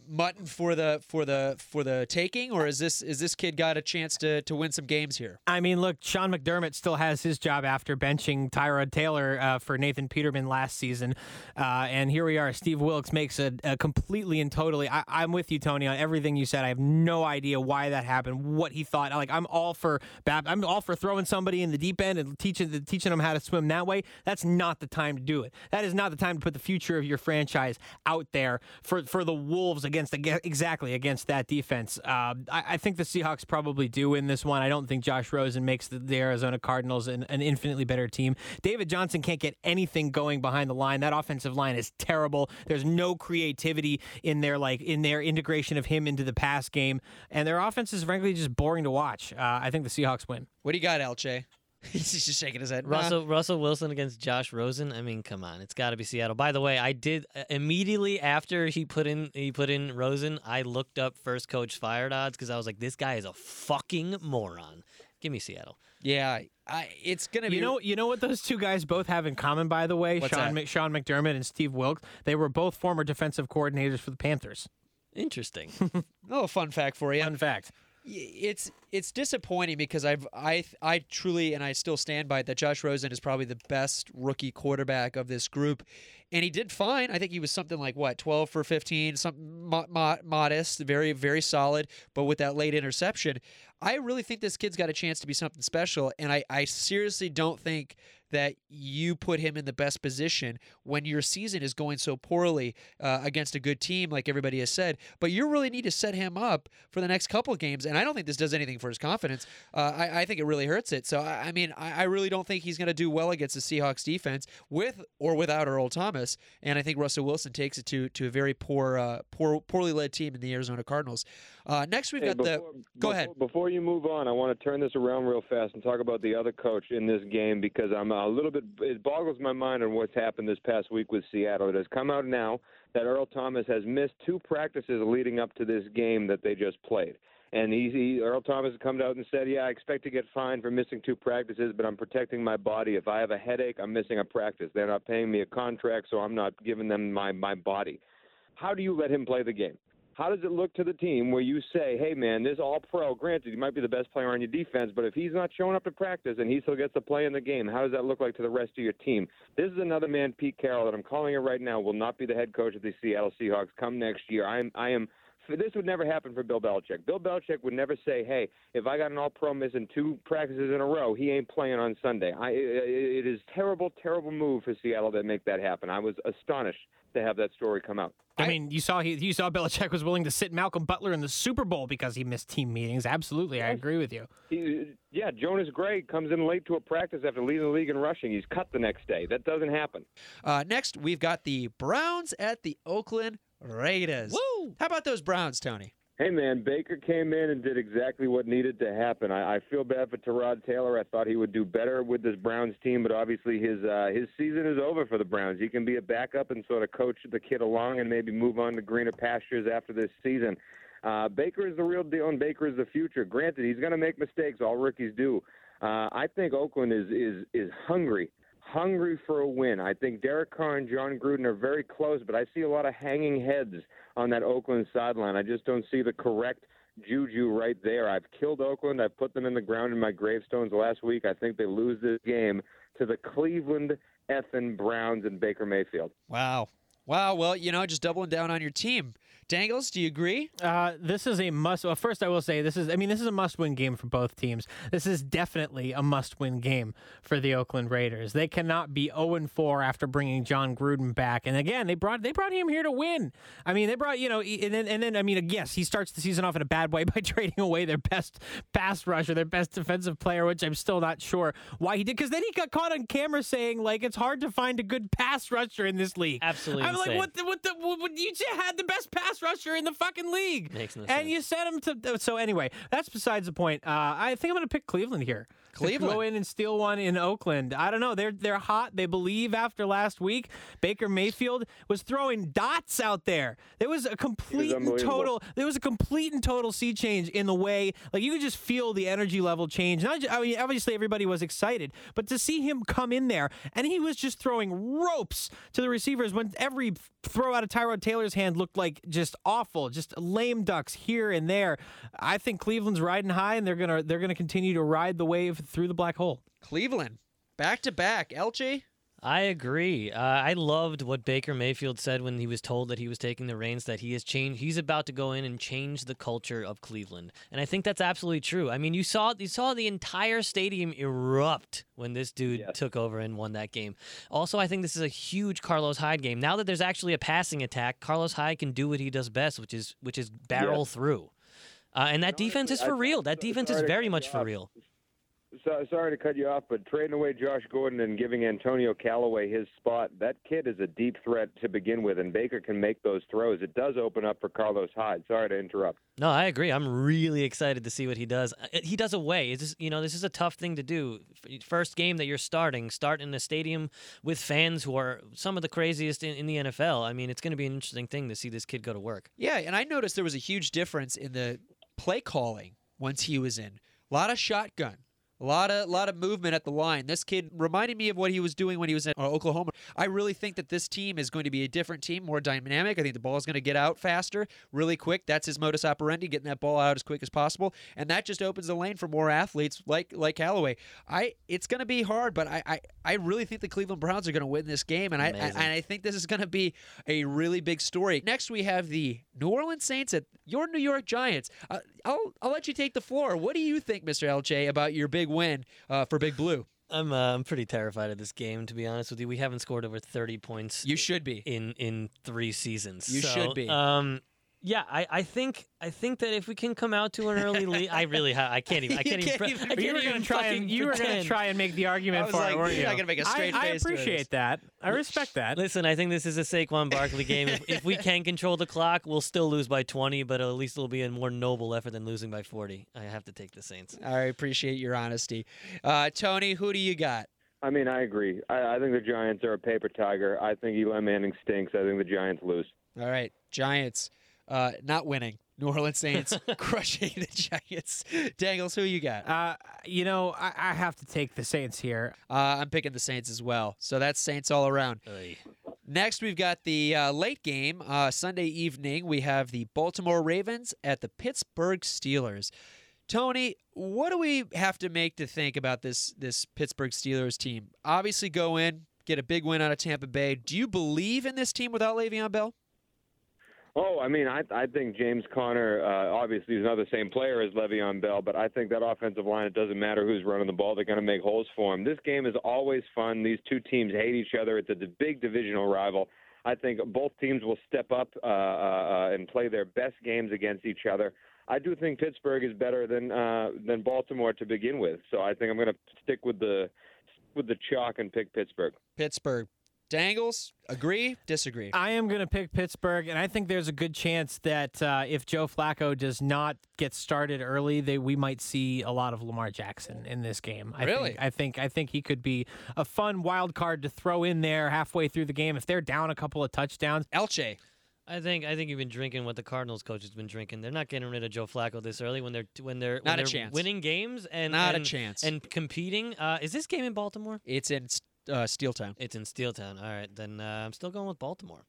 Speaker 2: mutton for the for the for the taking, or is this is this kid got a chance to to win some games here?
Speaker 1: I mean, look, Sean McDermott still has his job after benching Tyrod Taylor uh, for Nathan Peterman last season, uh, and here we are. Steve Wilks makes a, a completely and totally. I, I'm with you, Tony, on everything you said. I have no idea why that happened, what he thought. Like I'm all for I'm all for throwing somebody in the deep end and teaching teaching them how to swim that way. That's not the time to do it. That is not the time to put the future of your franchise out there for for the Wolves against exactly against that defense. Uh, I, I, think the Seahawks probably do win this one. I don't think Josh Rosen makes the, the Arizona Cardinals an, an, infinitely better team. David Johnson can't get anything going behind the line. That offensive line is terrible. There's no creativity in their like in their integration of him into the pass game, and their offense is frankly just boring to watch. Uh, I think the Seahawks win.
Speaker 2: What do you got, Alcheh? He's just shaking his head.
Speaker 4: Russell nah. Russell Wilson against Josh Rosen. I mean, come on, it's got to be Seattle. By the way, I did uh, immediately after he put in he put in Rosen. I looked up first coach fired odds because I was like, this guy is a fucking moron. Give me Seattle.
Speaker 2: Yeah, I, it's gonna be.
Speaker 1: You know, you know what those two guys both have in common, by the way.
Speaker 2: What's
Speaker 1: Sean
Speaker 2: that?
Speaker 1: Sean McDermott and Steve Wilks. They were both former defensive coordinators for the Panthers.
Speaker 4: Interesting.
Speaker 2: oh, fun fact for you.
Speaker 1: Fun fact
Speaker 2: it's it's disappointing because I've I I truly and I still stand by it that Josh Rosen is probably the best rookie quarterback of this group, and he did fine. I think he was something like what twelve for fifteen, something mo- mo- modest, very very solid. But with that late interception, I really think this kid's got a chance to be something special, and I I seriously don't think that you put him in the best position when your season is going so poorly uh, against a good team, like everybody has said. But you really need to set him up for the next couple of games. And I don't think this does anything for his confidence. Uh, I, I, think it really hurts it. So, I, I mean, I, I, really don't think he's going to do well against the Seahawks defense with or without Earl Thomas. And I think Russell Wilson takes it to to a very poor, uh, poor poorly led team in the Arizona Cardinals. Uh, next, we've
Speaker 5: hey,
Speaker 2: got
Speaker 5: before,
Speaker 2: the. Go
Speaker 5: before,
Speaker 2: ahead.
Speaker 5: Before you move on, I want to turn this around real fast and talk about the other coach in this game because I'm a little bit. It boggles my mind on what's happened this past week with Seattle. It has come out now that Earl Thomas has missed two practices leading up to this game that they just played. And he, he, Earl Thomas has come out and said, "Yeah, I expect to get fined for missing two practices, but I'm protecting my body. If I have a headache, I'm missing a practice. They're not paying me a contract, so I'm not giving them my my body." How do you let him play the game? How does it look to the team where you say, hey, man, this all pro, granted, he might be the best player on your defense, but if he's not showing up to practice and he still gets to play in the game, how does that look like to the rest of your team? This is another man, Pete Carroll, that I'm calling it right now, will not be the head coach of the Seattle Seahawks come next year. I'm, I am this would never happen for Bill Belichick. Bill Belichick would never say, "Hey, if I got an All-Pro missing two practices in a row, he ain't playing on Sunday." I, it, is terrible, terrible move for Seattle that make that happen. I was astonished to have that story come out.
Speaker 1: I mean, you saw he you saw Belichick was willing to sit Malcolm Butler in the Super Bowl because he missed team meetings. Absolutely, yes. I agree with you.
Speaker 5: He, yeah, Jonas Gray comes in late to a practice after leading the league in rushing. He's cut the next day. That doesn't happen.
Speaker 2: Uh, next, we've got the Browns at the Oakland Raiders. Woo! How about those Browns, Tony?
Speaker 5: Hey man, Baker came in and did exactly what needed to happen. I, I feel bad for Tyrod Taylor. I thought he would do better with this Browns team, but obviously his uh, his season is over for the Browns. He can be a backup and sort of coach the kid along and maybe move on to greener pastures after this season. Uh, Baker is the real deal, and Baker is the future. Granted, he's going to make mistakes. All rookies do. Uh, I think Oakland is is is hungry hungry for a win. I think Derek Carr and Jon Gruden are very close, but I see a lot of hanging heads on that Oakland sideline. I just don't see the correct juju right there. I've killed Oakland. I've put them in the ground in my gravestones last week. I think they lose this game to the Cleveland effing Browns and Baker Mayfield.
Speaker 2: Wow. Wow. Well, you know, just doubling down on your team. Dangles, do you agree?
Speaker 1: Uh, this is a must. Well, first, I will say this is. I mean, this is a must-win game for both teams. This is definitely a must-win game for the Oakland Raiders. They cannot be 0 4 after bringing John Gruden back. And again, they brought they brought him here to win. I mean, they brought you know, and then and then I mean, yes, he starts the season off in a bad way by trading away their best pass rusher, their best defensive player, which I'm still not sure why he did. Because then he got caught on camera saying like it's hard to find a good pass rusher in this league.
Speaker 4: Absolutely
Speaker 1: I'm like, what? The, what the? What, you just had the best pass rusher in the fucking league.
Speaker 4: Makes no
Speaker 1: and
Speaker 4: sense.
Speaker 1: you sent him to. So anyway, that's besides the point. Uh, I think I'm going to pick Cleveland here. To
Speaker 2: Cleveland.
Speaker 1: go in and steal one in Oakland. I don't know. They're they're hot. They believe after last week. Baker Mayfield was throwing dots out there. There was a complete and total. There was a complete and total sea change in the way. Like you could just feel the energy level change. Not just, I mean, obviously everybody was excited, but to see him come in there and he was just throwing ropes to the receivers when every throw out of Tyrod Taylor's hand looked like just awful, just lame ducks here and there. I think Cleveland's riding high and they're gonna they're gonna continue to ride the wave through the black hole.
Speaker 2: Cleveland, back to back. Alcheh,
Speaker 4: I agree. Uh, I loved what Baker Mayfield said when he was told that he was taking the reins. That he has changed. He's about to go in and change the culture of Cleveland, and I think that's absolutely true. I mean, you saw you saw the entire stadium erupt when this dude
Speaker 5: Yes.
Speaker 4: took over and won that game. Also, I think this is a huge Carlos Hyde game. Now that there's actually a passing attack, Carlos Hyde can do what he does best, which is which is barrel through. Uh, and that defense is for
Speaker 5: I-
Speaker 4: real. That defense is very much for real.
Speaker 5: So, sorry to cut you off, but trading away Josh Gordon and giving Antonio Callaway his spot, that kid is a deep threat to begin with, and Baker can make those throws. It does open up for Carlos Hyde. Sorry to interrupt.
Speaker 4: No, I agree. I'm really excited to see what he does. Uh, He does away. It's just, you know, this is a tough thing to do. First game that you're starting, start in a stadium with fans who are some of the craziest in, in the NFL. I mean, it's going to be an interesting thing to see this kid go to work.
Speaker 2: Yeah, and I noticed there was a huge difference in the play calling once he was in. A lot of shotgun. A lot of lot of movement at the line. This kid reminded me of what he was doing when he was in uh, Oklahoma. I really think that this team is going to be a different team, more dynamic. I think the ball is going to get out faster, really quick. That's his modus operandi, getting that ball out as quick as possible, and that just opens the lane for more athletes like like Callaway. I it's going to be hard, but I, I I really think the Cleveland Browns are going to win this game, and I, I and I think this is going to be a really big story. Next, we have the New Orleans Saints at your New York Giants. Uh, I'll I'll let you take the floor. What do you think, Mr. LJ, about your big win uh, for Big Blue?
Speaker 4: I'm uh, I'm pretty terrified of this game, to be honest with you. We haven't scored over 30 points
Speaker 2: You should be.
Speaker 4: in in three seasons.
Speaker 2: You
Speaker 4: So,
Speaker 2: should be.
Speaker 4: Um, yeah, I, I think I think that if we can come out to an early lead, I really ha- I can't even I can't,
Speaker 2: can't
Speaker 4: even, pre-
Speaker 2: even-
Speaker 4: I
Speaker 1: you
Speaker 4: can't
Speaker 1: were gonna try and you were gonna
Speaker 4: pretend.
Speaker 1: try and make the argument
Speaker 2: I was
Speaker 1: for
Speaker 2: like,
Speaker 1: it, weren't
Speaker 2: you're
Speaker 1: you?
Speaker 2: not gonna make a straight
Speaker 1: I, I
Speaker 2: face to
Speaker 1: appreciate that. I respect that.
Speaker 4: Listen, I think this is a Saquon Barkley game. If, if we can control the clock, we'll still lose by 20, but at least it'll be a more noble effort than losing by 40. I have to take the Saints.
Speaker 2: I appreciate your honesty. Uh, Tony, who do you got?
Speaker 5: I mean, I agree. I, I think the Giants are a paper tiger. I think Eli Manning stinks. I think the Giants lose.
Speaker 2: All right, Giants, uh, not winning. New Orleans Saints crushing the Giants. Dangles, who you got?
Speaker 1: Uh, you know, I, I have to take the Saints here.
Speaker 2: Uh, I'm picking the Saints as well. So that's Saints all around.
Speaker 4: Oy.
Speaker 2: Next, we've got the uh, late game. Uh, Sunday evening, we have the Baltimore Ravens at the Pittsburgh Steelers. Tony, what do we have to make to think about this this Pittsburgh Steelers team? Obviously, go in, get a big win out of Tampa Bay. Do you believe in this team without Le'Veon Bell?
Speaker 5: Oh, I mean, I I think James Conner uh, obviously is not the same player as Le'Veon Bell, but I think that offensive line. It doesn't matter who's running the ball; they're going to make holes for him. This game is always fun. These two teams hate each other. It's a big divisional rival. I think both teams will step up uh, uh, uh, and play their best games against each other. I do think Pittsburgh is better than uh, than Baltimore to begin with, so I think I'm going to stick with the with the chalk and pick Pittsburgh.
Speaker 2: Pittsburgh. Dangles, agree, disagree?
Speaker 1: I am going to pick Pittsburgh, and I think there's a good chance that uh, if Joe Flacco does not get started early, they we might see a lot of Lamar Jackson in this game. I
Speaker 2: Really?
Speaker 1: Think, I think I think he could be a fun wild card to throw in there halfway through the game if they're down a couple of touchdowns.
Speaker 2: Alcheh.
Speaker 4: I think I think you've been drinking what the Cardinals coach has been drinking. They're not getting rid of Joe Flacco this early when they're when they're
Speaker 2: Not
Speaker 4: when
Speaker 2: a
Speaker 4: they're
Speaker 2: chance.
Speaker 4: winning games and
Speaker 2: Not a chance.
Speaker 4: and competing. Uh, is this game in Baltimore?
Speaker 2: It's in uh, Steel Town.
Speaker 4: It's in Steeltown. All right, then uh, I'm still going with Baltimore.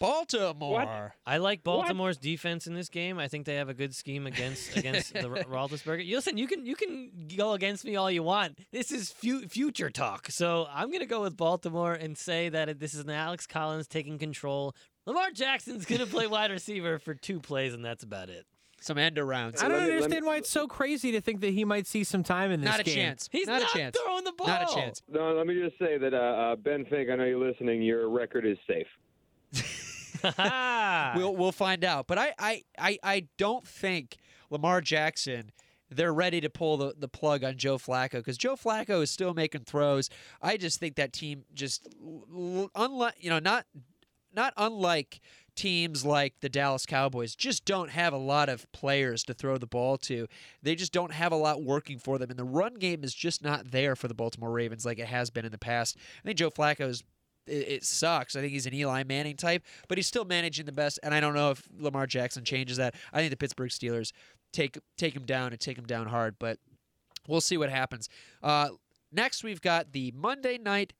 Speaker 2: Baltimore. What?
Speaker 4: I like Baltimore's defense in this game. I think they have a good scheme against against the Ro- Roethlisberger. You Listen, you can you can go against me all you want. This is fu- future talk, so I'm gonna go with Baltimore and say that this is an Alex Collins taking control, Lamar Jackson's gonna play wide receiver for two plays, and that's about it.
Speaker 2: Some end arounds.
Speaker 1: I don't
Speaker 5: let
Speaker 1: understand
Speaker 5: me-
Speaker 1: why it's so crazy to think that he might see some time in this
Speaker 2: Not a
Speaker 1: game.
Speaker 2: chance.
Speaker 4: He's
Speaker 2: not,
Speaker 4: not
Speaker 2: a chance.
Speaker 4: throwing the ball.
Speaker 2: Not a chance.
Speaker 5: No, let me just say that uh, uh, Ben Fink, I know you're listening. Your record is safe.
Speaker 2: We'll we'll find out. But I I, I, I don't think Lamar Jackson they're ready to pull the, the plug on Joe Flacco because Joe Flacco is still making throws. I just think that team just unlike you know not not unlike teams like the Dallas Cowboys just don't have a lot of players to throw the ball to. They just don't have a lot working for them and the run game is just not there for the Baltimore Ravens like it has been in the past. I think Joe Flacco's it, it sucks. I think he's an Eli Manning type, but he's still managing the best. And I don't know if Lamar Jackson changes that. I think the Pittsburgh Steelers take take him down and take him down hard, but we'll see what happens. Uh, next, we've got the Monday night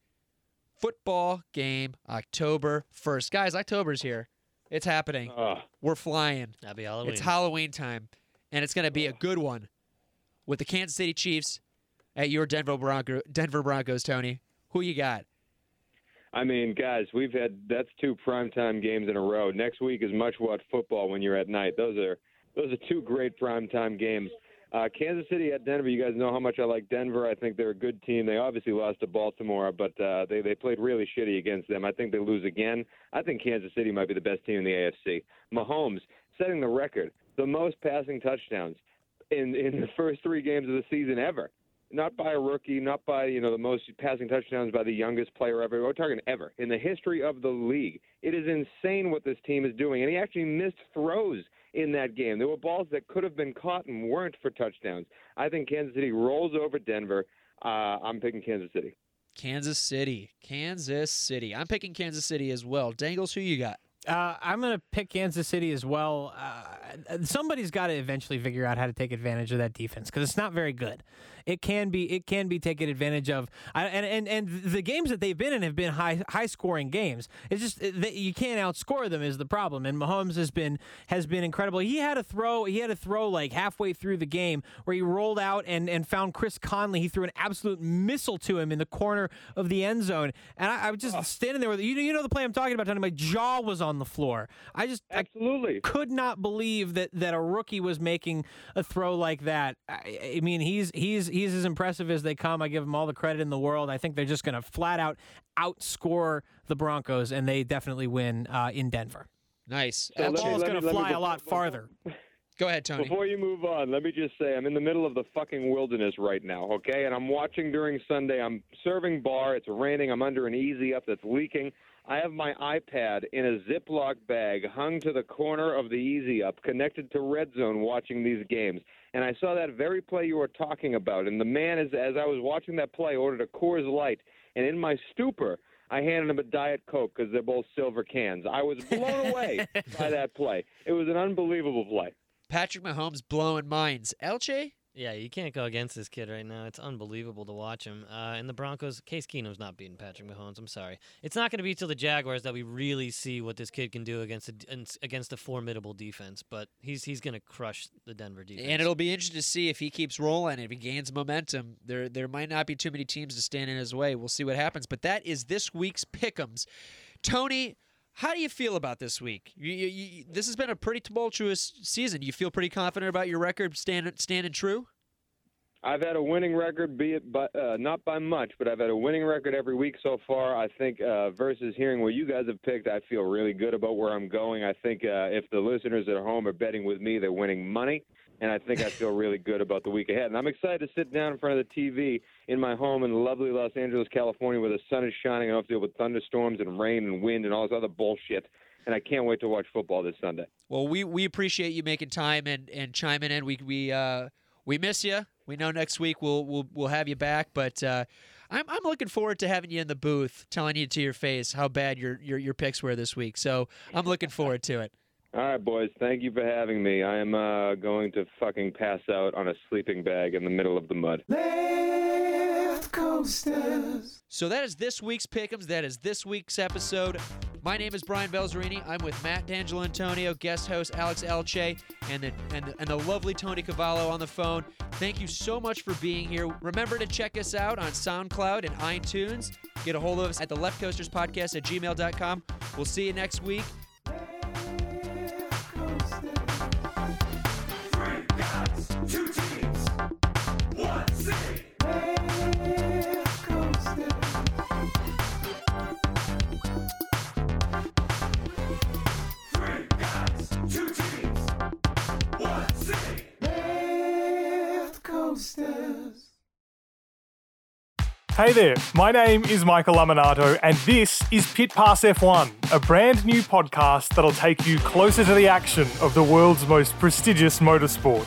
Speaker 2: football game, October first. Guys, October's here. It's happening.
Speaker 5: Uh,
Speaker 2: We're flying.
Speaker 4: That'd be Halloween.
Speaker 2: It's Halloween time, and it's going to be a good one with the Kansas City Chiefs at your Denver Bronco, Denver Broncos. Tony, who you got?
Speaker 5: I mean, guys, we've had that's two primetime games in a row. Next week is much what football when you're at night. Those are those are two great primetime games. Uh, Kansas City at Denver. You guys know how much I like Denver. I think they're a good team. They obviously lost to Baltimore, but uh, they they played really shitty against them. I think they lose again. I think Kansas City might be the best team in the AFC. Mahomes setting the record, the most passing touchdowns in in the first three games of the season ever not by a rookie, not by you know the most passing touchdowns by the youngest player ever. We're talking ever in the history of the league. It is insane what this team is doing, and he actually missed throws in that game. There were balls that could have been caught and weren't for touchdowns. I think Kansas City rolls over Denver. Uh, I'm picking Kansas City.
Speaker 2: Kansas City. Kansas City. I'm picking Kansas City as well. Dangles, who you got?
Speaker 1: Uh, I'm going to pick Kansas City as well. Uh, somebody's got to eventually figure out how to take advantage of that defense because it's not very good. It can be it can be taken advantage of, I, and and and the games that they've been in have been high high scoring games. It's just that you can't outscore them is the problem. And Mahomes has been has been incredible. He had a throw he had a throw like halfway through the game where he rolled out and and found Chris Conley. He threw an absolute missile to him in the corner of the end zone, and I, I was just standing there with you. know- You know the play I'm talking about, Tony. My jaw was on the floor. I just I
Speaker 5: Absolutely.
Speaker 1: could not believe that that a rookie was making a throw like that. I, I mean, he's he's he's as impressive as they come. I give him all the credit in the world. I think they're just going to flat out outscore the Broncos, and they definitely win uh, in Denver.
Speaker 2: Nice.
Speaker 5: So
Speaker 1: That
Speaker 5: let me-
Speaker 1: ball's going to
Speaker 5: let me
Speaker 1: fly a lot farther.
Speaker 2: Go ahead, Tony.
Speaker 5: Before you move on, let me just say I'm in the middle of the fucking wilderness right now, okay? And I'm watching during Sunday. I'm serving bar. It's raining. I'm under an easy up that's leaking. I have my iPad in a Ziploc bag hung to the corner of the easy up, connected to Red Zone, watching these games. And I saw that very play you were talking about. And the man, as, as I was watching that play, ordered a Coors Light. And in my stupor, I handed him a Diet Coke because they're both silver cans. I was blown away by that play. It was an unbelievable play.
Speaker 2: Patrick Mahomes blowing minds. Alcheh?
Speaker 4: Yeah, you can't go against this kid right now. It's unbelievable to watch him. Uh, and the Broncos, Case Keenum's not beating Patrick Mahomes. I'm sorry. It's not going to be till the Jaguars that we really see what this kid can do against a, against a formidable defense. But he's he's going to crush the Denver defense.
Speaker 2: And it'll be interesting to see if he keeps rolling, if he gains momentum. There, there might not be too many teams to stand in his way. We'll see what happens. But that is this week's pick'ems. Tony, how do you feel about this week? You, you, you, this has been a pretty tumultuous season. You feel pretty confident about your record standing standing true?
Speaker 5: I've had a winning record, be it by, uh, not by much, but I've had a winning record every week so far. I think uh, versus hearing what you guys have picked, I feel really good about where I'm going. I think uh, if the listeners at home are betting with me, they're winning money, and I think I feel really good about the week ahead. And I'm excited to sit down in front of the TV in my home in lovely Los Angeles, California, where the sun is shining. I don't have to deal with thunderstorms and rain and wind and all this other bullshit. And I can't wait to watch football this Sunday.
Speaker 2: Well, we, we appreciate you making time and, and chiming in. We we uh, we miss you. We know next week we'll we'll we'll have you back, but uh, I'm I'm looking forward to having you in the booth, telling you to your face how bad your your, your picks were this week. So I'm looking forward to it.
Speaker 5: All right, boys. Thank you for having me. I am uh, going to fucking pass out on a sleeping bag in the middle of the mud. Left coasters.
Speaker 2: So that is this week's pick'ems. That is this week's episode. My name is Brian Belzerini. I'm with Matt D'Angelo Antonio, guest host Alex Alcheh, and the, and the, and the lovely Tony Cavallo on the phone. Thank you so much for being here. Remember to check us out on SoundCloud and iTunes. Get a hold of us at the Left Coasters Podcast at gmail.com. We'll see you next week.
Speaker 6: Hey there, my name is Michael Laminato, and this is Pit Pass F1, a brand new podcast that'll take you closer to the action of the world's most prestigious motorsport.